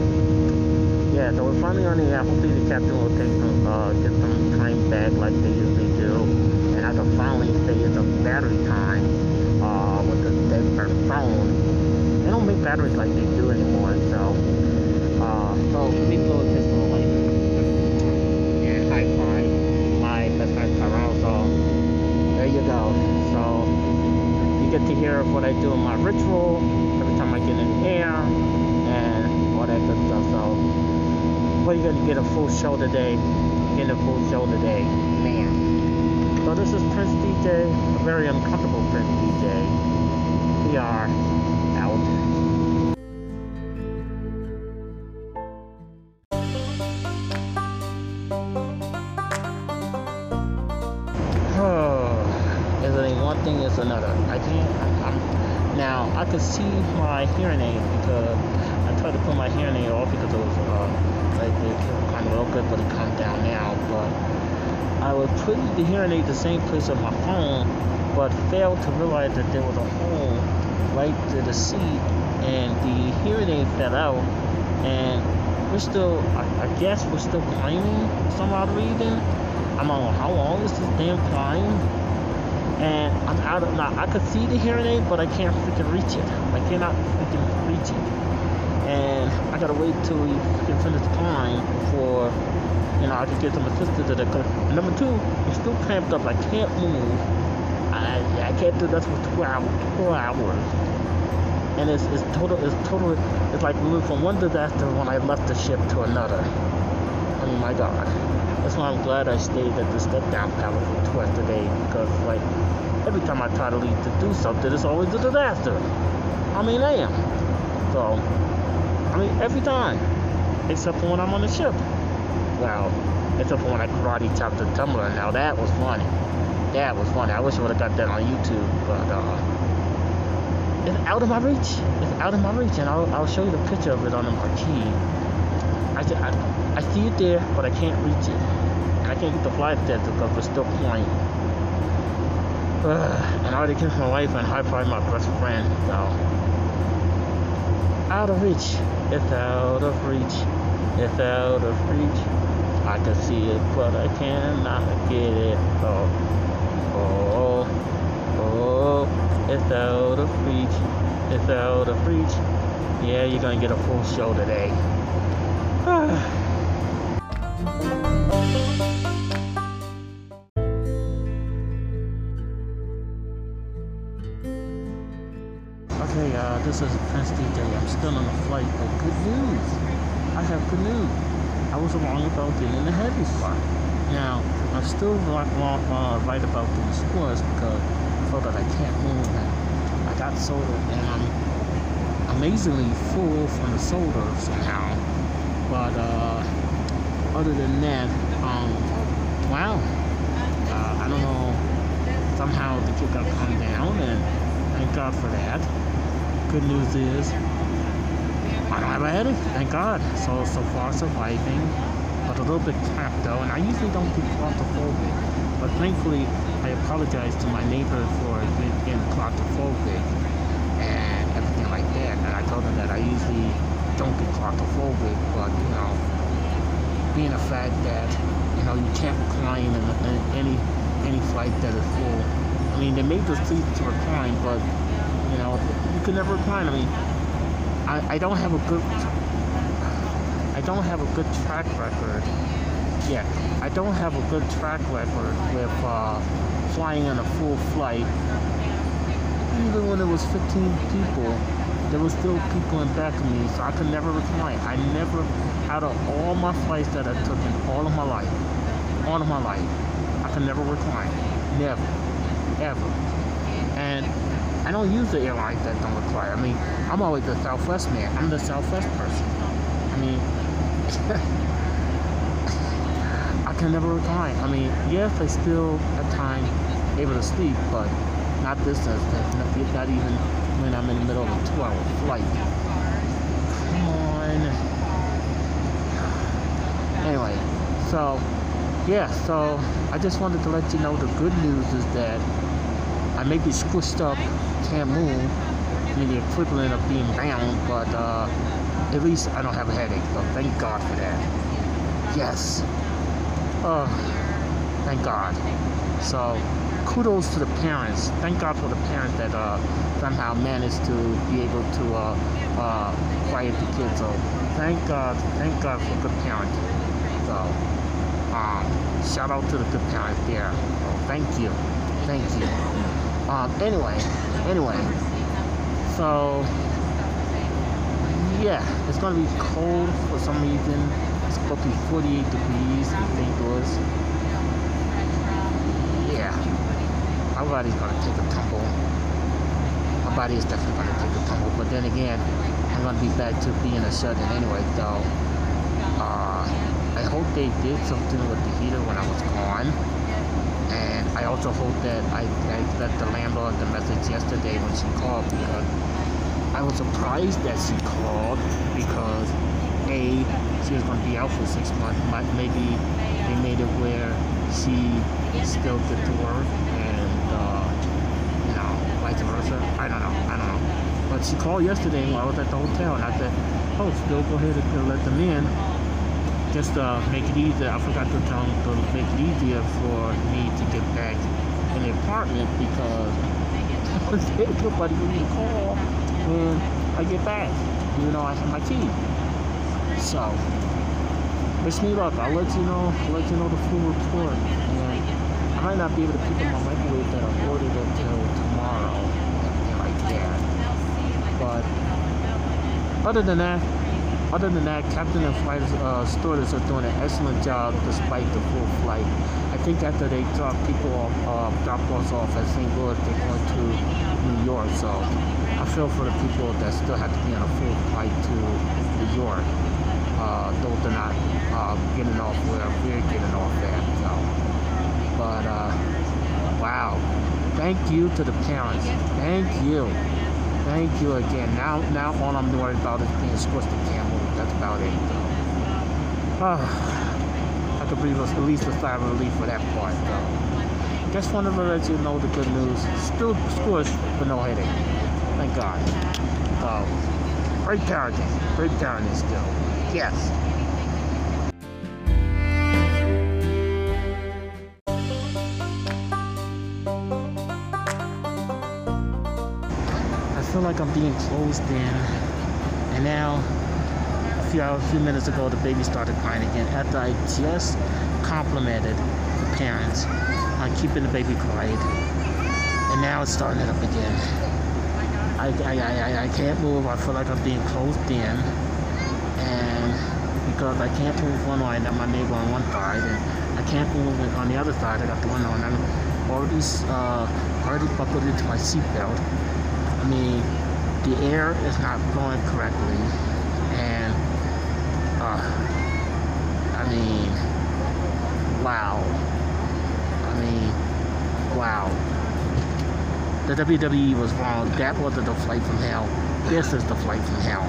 yeah. So we're finally on the air. Hopefully the captain will take some, uh, get some time back like they usually do and I can finally battery time uh, with the phone. They don't make batteries like they do anymore, so uh, so we go this way and my best friend Tyrone. So there you go. So you get to hear what I do in my ritual every time I get in air and all that good stuff. So well, you're gonna get a full show today. Get a full show today. So this is Prince DJ, a very uncomfortable Prince DJ. We are out. <sighs> one thing is another. I can't. I'm, I'm, now I could see my hearing aid because I tried to put my hearing aid off because it was uh, like it kind of real good, but it calmed down now. But I was putting the hearing aid the same place on my phone, but failed to realize that there was a hole right to the seat, and the hearing aid fell out. And we're still, I, I guess, we're still climbing some odd reason. I don't know how long is this damn climb. And I'm out of now. I could see the hearing aid, but I can't freaking reach it. I cannot freaking reach it. And I gotta wait till we can finish the climb before you know, I can get some assistance to the and number two, I'm still cramped up. I can't move. I I can't do that for two hours. Two hours. And it's it's total it's total it's like went from one disaster when I left the ship to another. Oh my god. That's why I'm glad I stayed at the step down palace for two extra days because like every time I try to leave to do something it's always a disaster. I mean I am. So I mean every time. Except for when I'm on the ship. Well, except for when I karate chopped the tumbler. Now that was funny. That was funny. I wish I would have got that on YouTube, but uh, it's out of my reach. It's out of my reach, and I'll, I'll show you the picture of it on the marquee. I, I, I see it there, but I can't reach it. I can't get the flight test because we're still flying. Uh, and I already kissed my wife and high five my best friend, so out of reach. It's out of reach. It's out of reach. I can see it, but I cannot get it. Oh, oh, oh, it's out of reach. It's out of reach. Yeah, you're gonna get a full show today. <sighs> Okay, uh, this is Prince DJ. I'm still on a flight, but good news. I have good news. I was wrong about getting the heavy spot. Now, I'm still wrong, wrong, right about these scores because I felt that I can't move. And I got soda and I'm amazingly full from the soda somehow. But uh, other than that, um, wow. Uh, I don't know. Somehow the kid got calmed down, and thank God for that. Good news is I a headache. Thank God. So so far surviving, but a little bit cramped though. And I usually don't get claustrophobic, but thankfully I apologize to my neighbor for being claustrophobic and everything like that. And I told him that I usually don't get claustrophobic, but you know, being a fact that you know you can't recline in, in any any flight that is full. I mean, they made the seats to recline, but you know, you can never recline. I mean, I, I don't have a good I don't have a good track record. Yeah, I don't have a good track record with uh, flying on a full flight. Even when it was 15 people, there was still people in back of me, so I could never recline. I never, out of all my flights that I took in all of my life, all of my life, I could never recline. Never. Ever. I don't use the airlines that don't require. I mean, I'm always the Southwest man. I'm the Southwest person. I mean, <laughs> I can never recline. I mean, yes, I still at times able to sleep, but not this instance. Not, not even when I'm in the middle of a two-hour flight. Come on. Anyway, so yeah, so I just wanted to let you know the good news is that I may be squished up, can't move, the equivalent of being bound, but uh, at least I don't have a headache, so thank God for that. Yes. Oh, thank God. So kudos to the parents. Thank God for the parents that uh, somehow managed to be able to uh, uh, quiet the kids. So thank God, thank God for good parenting. So um, shout out to the good parents there. So thank you, thank you. Um, anyway, anyway, so yeah, it's gonna be cold for some reason. It's supposed to be 48 degrees in St. Louis. Yeah, my body's gonna take a tumble. My body is definitely gonna take a tumble. But then again, I'm gonna be back to being a shut-in anyway. So uh, I hope they did something with the heater when I was gone. And I also hope that I, I let the landlord the message yesterday when she called because I was surprised that she called because A, she was going to be out for six months. Maybe they made it where she still did the work and, uh, you know, vice versa. I don't know. I don't know. But she called yesterday while I was at the hotel and I said, oh, still go ahead and let them in just uh, make it easier. I forgot to tell them to make it easier for me to get back in the apartment because <laughs> nobody will me call when I get back, even though I have my key. So, wish me luck. I'll let you know. I'll let you know the full report. And I might not be able to pick up my microwave that I ordered until tomorrow, like that. But other than that, other than that, captain and flight uh, stewardess are doing an excellent job despite the full flight. I think after they drop people off, uh, drop us off at St. Louis, they're going to New York. So I feel for the people that still have to be on a full flight to New York. Uh, those are not uh, getting off where we're getting off at. So, but uh, wow, thank you to the parents. Thank you. Thank you again. Now, now all I'm worried about is being squished and can't it. Oh, I could breathe at least a sigh of relief for that part, though. Just wanted to let you know the good news. Still squished, but no headache. Thank God. So, great parenting. Great parenting still. Yes. I feel like I'm being closed in. And now, few hours, a few minutes ago, the baby started crying again after I just complimented the parents on keeping the baby quiet. And now it's starting it up again. I, I, I, I can't move. I feel like I'm being closed in. And because I can't move one way, I got my neighbor on one side, and I can't move on the other side. I got the window, and I'm already, uh, already buckled into my seatbelt. I mean, the air is not blowing correctly, uh, I mean, wow. I mean, wow. The WWE was wrong. That wasn't the flight from hell. This is the flight from hell.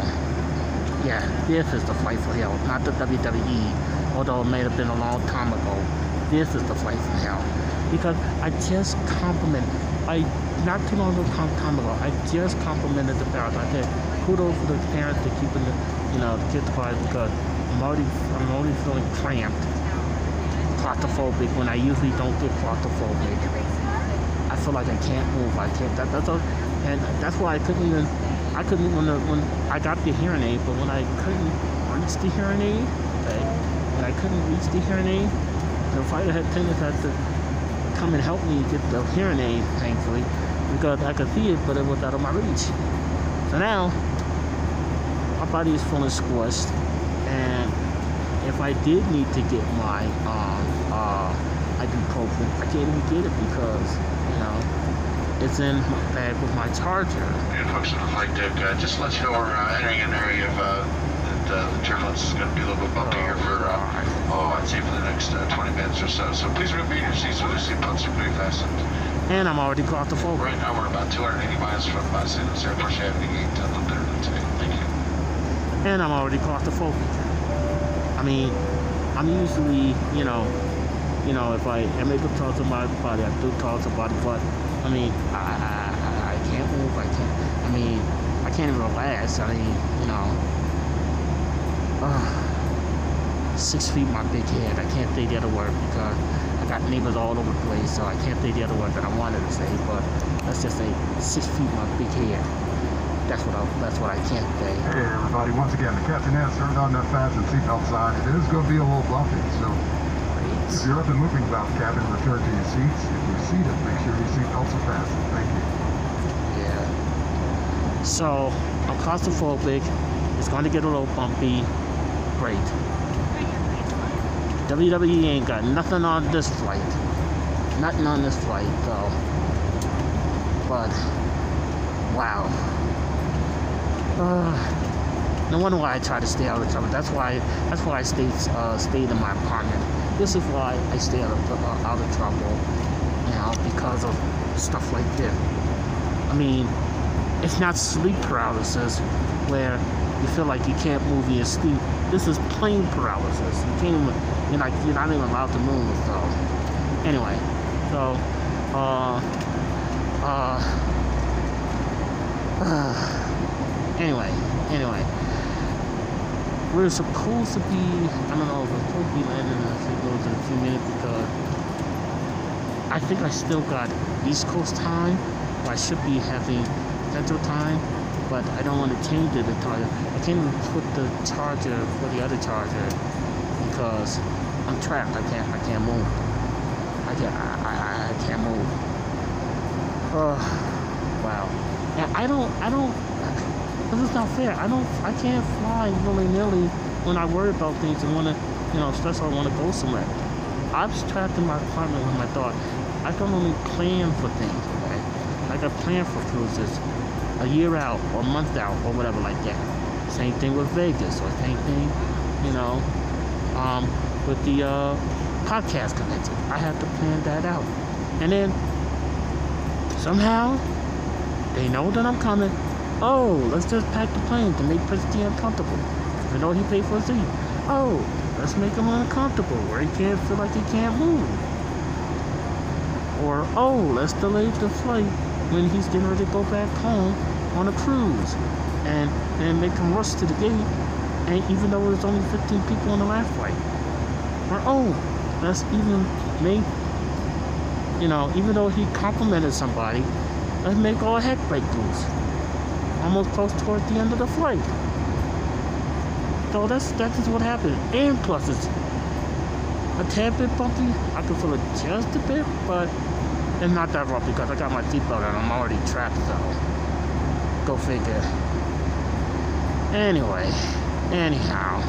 Yeah, this is the flight from hell, not the WWE. Although it may have been a long time ago. This is the flight from hell. Because I just compliment, I not too long ago, time ago, I just complimented the parents. I said, kudos for the parents to keeping the, you know, the kids quiet because I'm already, I'm already feeling cramped, claustrophobic when I usually don't get claustrophobic. I feel like I can't move. I can't. That, that's a, and that's why I couldn't even. I couldn't when the, when I got the hearing aid, but when I couldn't reach the hearing aid, okay, when I couldn't reach the hearing aid, the fighter had had to come and help me get the hearing aid, thankfully, because I could see it, but it was out of my reach. So now, body is feeling squished and if I did need to get my um, uh, ibuprofen, I can't even get it because, you know, it's in my bag with my charger. And folks on the flight deck, uh, just to let you know we're uh, entering an area of, uh, uh the turbulence is going to be a little bit bumpy oh, here for, uh, oh, oh, I'd say for the next uh, 20 minutes or so. So please remove your seats with your seatbelts are pretty fastened. And I'm already claustrophobic. Right now we're about 280 miles from Los Angeles Airport, Avenue 8 and I'm already claustrophobic. I mean, I'm usually, you know, you know, if I am able to talk to my body, I do talk to my body, but I mean, I, I, I- can't move. I can't. I mean, I can't even relax. I mean, you know, uh, six feet my big head. I can't say the other word because I got neighbors all over the place, so I can't say the other word that I wanted to say. But let's just say six feet my big head. That's what I. That's what I can't say. Hey everybody, once again, the captain has turned on that fasten seatbelt sign. It is going to be a little bumpy, so if you're up and moving about the cabin, return to your seats. If you're seated, make sure your seatbelts are fastened. Thank you. Yeah. So I'm claustrophobic. It's going to get a little bumpy. Great. WWE ain't got nothing on this flight. Nothing on this flight, though. But wow. Uh, no wonder why I try to stay out of trouble. That's why. That's why I stayed uh, stayed in my apartment. This is why I stay out of uh, out of trouble. Know, because of stuff like this. I mean, it's not sleep paralysis where you feel like you can't move your sleep. This is plane paralysis. You can't even, you're not, you're not even allowed to move. So, anyway, so, uh, uh, <sighs> anyway, anyway, we're supposed to be, I don't know, we're supposed to be landing in St. Louis in a few minutes because I think I still got East Coast time. I should be having Central time, but I don't want to change it entirely. I can't even put the charger for the other charger because I'm trapped. I can't. I can't move. I can't. I, I, I can't move. Oh, wow. And I don't. I don't. This it's not fair. I don't. I can't fly willy nilly when I worry about things and want to, you know, especially I want to go somewhere. I'm trapped in my apartment with my dog. I can only plan for things, okay? Like I plan for cruises a year out or a month out or whatever like that. Same thing with Vegas or same thing, you know, um, with the uh, podcast convention. I have to plan that out. And then somehow they know that I'm coming. Oh, let's just pack the plane to make Christy uncomfortable. Even though he paid for a seat. Oh, let's make him uncomfortable where he can't feel like he can't move. Or, oh, let's delay the flight when he's getting ready to go back home on a cruise. And and make him rush to the gate. And even though there's only 15 people on the last flight. Or, oh, let's even make, you know, even though he complimented somebody, let's make all heck break loose. Almost close towards the end of the flight. So that's that's what happened. And plus it's a tad bit bumpy. I can feel it just a bit, but it's not that rough because I got my seatbelt and I'm already trapped, so go figure. Anyway, anyhow.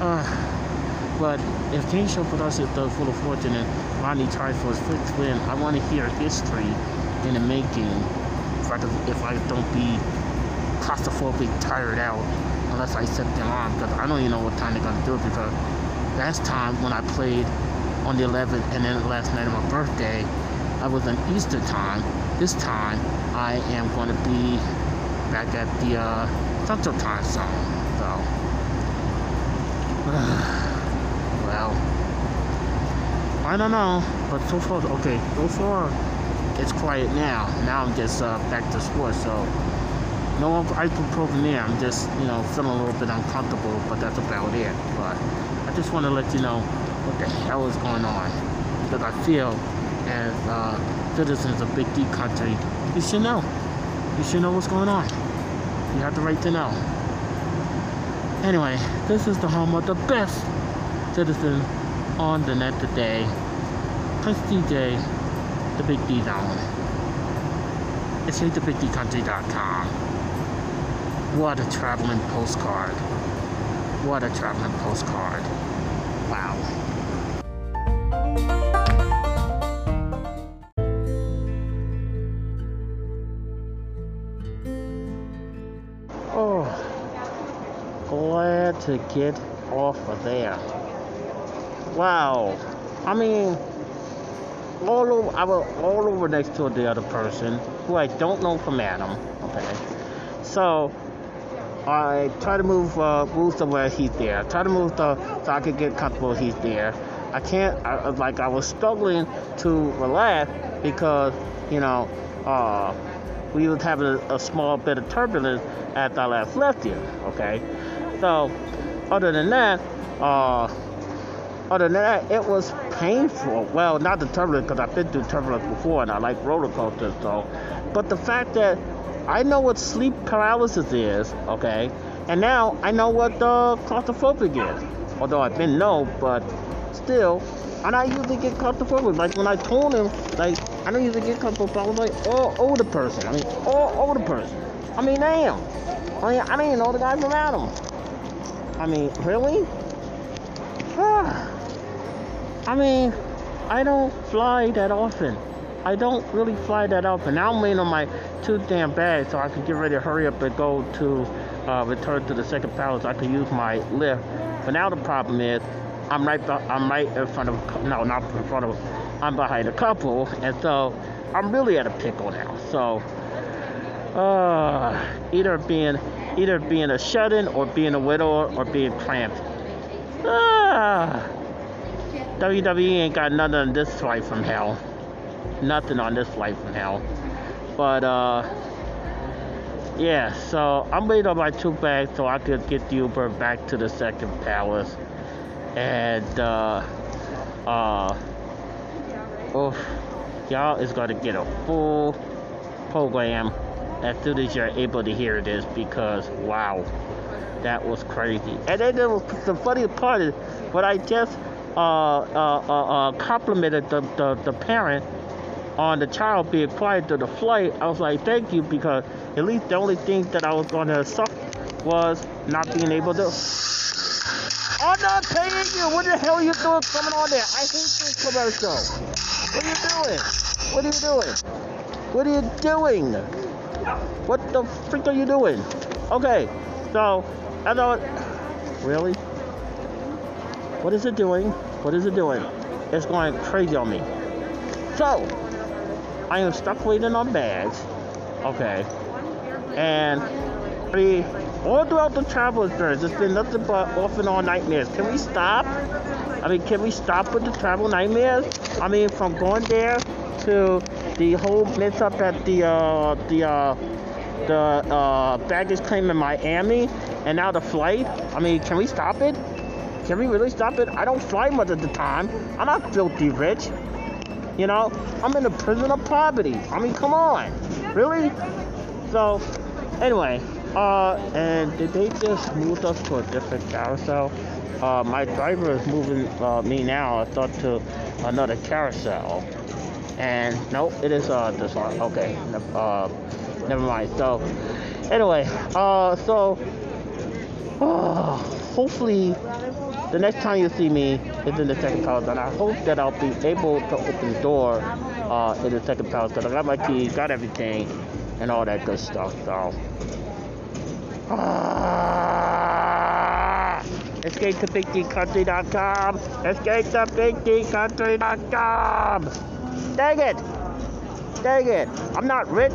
Uh, but if King Show Production does Full of Fortune and Ronnie tries for his fifth win, I want to hear history in the making if I, don't- if I don't be claustrophobic, tired out, unless I set them on, because I don't even know what time they're to do it, because last time when I played on the 11th, and then last night of my birthday, I was on Easter time. This time, I am going to be back at the uh, Central Time Zone. So, <sighs> well, I don't know, but so far, okay, so far, it's quiet now. Now I'm just uh, back to sports, so no ibuprofen there. I'm just, you know, feeling a little bit uncomfortable, but that's about it. But I just want to let you know what the hell is going on. Because I feel as uh, citizens of Big D country, you should know. You should know what's going on. You have the right to know. Anyway, this is the home of the best citizen on the net today. Prince DJ, the Big D Zone. It's HateTheBigDCountry.com. What a traveling postcard. What a traveling postcard. Wow. Oh, glad to get off of there. Wow. I mean, all over, I was all over next to the other person who I don't know from Adam. Okay. So, I try to move, uh, move somewhere he's there. Try to move the, so I could get comfortable he's there. I can't, I, like, I was struggling to relax because, you know, uh, we was having a, a small bit of turbulence after I last left you, okay? So, other than that, uh, other than that, it was painful. Well, not the turbulence, because I've been through turbulence before and I like roller coasters, so. But the fact that I know what sleep paralysis is, okay? And now I know what uh, claustrophobic is. Although I've been no, but still, and I usually get claustrophobic. Like when I told him, like, I don't usually get claustrophobic. I was like, oh, older person. I mean, oh, older person. I mean, damn. I mean, I didn't even know the guys around him. I mean, really? <sighs> I mean, I don't fly that often. I don't really fly that often. Now I'm waiting on my two damn bags so I can get ready to hurry up and go to uh, return to the second palace. I can use my lift. But now the problem is, I'm right. Be- I'm right in front of. No, not in front of. I'm behind a couple, and so I'm really at a pickle now. So, uh, either being either being a shut-in or being a widower or being cramped. Ah, WWE ain't got nothing on this flight from hell. Nothing on this flight from hell. But uh, yeah. So I'm waiting on my two bags so I could get the Uber back to the second palace. And uh, uh, oof, y'all is gonna get a full program as soon as you're able to hear this because wow, that was crazy. And then there was the funny part is what I just Uh, uh, uh, complimented the, the, the parent on the child being quiet through the flight, I was like, thank you, because at least the only thing that I was going to suffer was not being able to. I'm not paying you. What the hell are you doing coming on there? I hate this commercial. What are you doing? What are you doing? What are you doing? What the freak are you doing? Okay, so I thought, really? What is it doing? What is it doing? It's going crazy on me. So, I am stuck waiting on bags. Okay. And mean, all throughout the travel experience, it's been nothing but off and on nightmares. Can we stop? I mean, can we stop with the travel nightmares? I mean, from going there to the whole mess up at the uh, the uh, the uh, baggage claim in Miami, and now the flight. I mean, can we stop it? Can we really stop it? I don't fly much at the time. I'm not filthy rich. You know, I'm in a prison of poverty. I mean, come on, really? So, anyway, uh, and did they just move us to a different carousel? Uh, my driver is moving uh, me now. I thought to another carousel, and nope, it is uh this one. Okay, uh, never mind. So, anyway, uh, so, uh, hopefully the next time you see me is in the second palace, and I hope that I'll be able to open the door uh, in the second palace because I got my keys, got everything, and all that good stuff. So, ah, Escape to BigDCountry.com. Escape to BigDCountry.com. Dang it! Dang it! I'm not rich.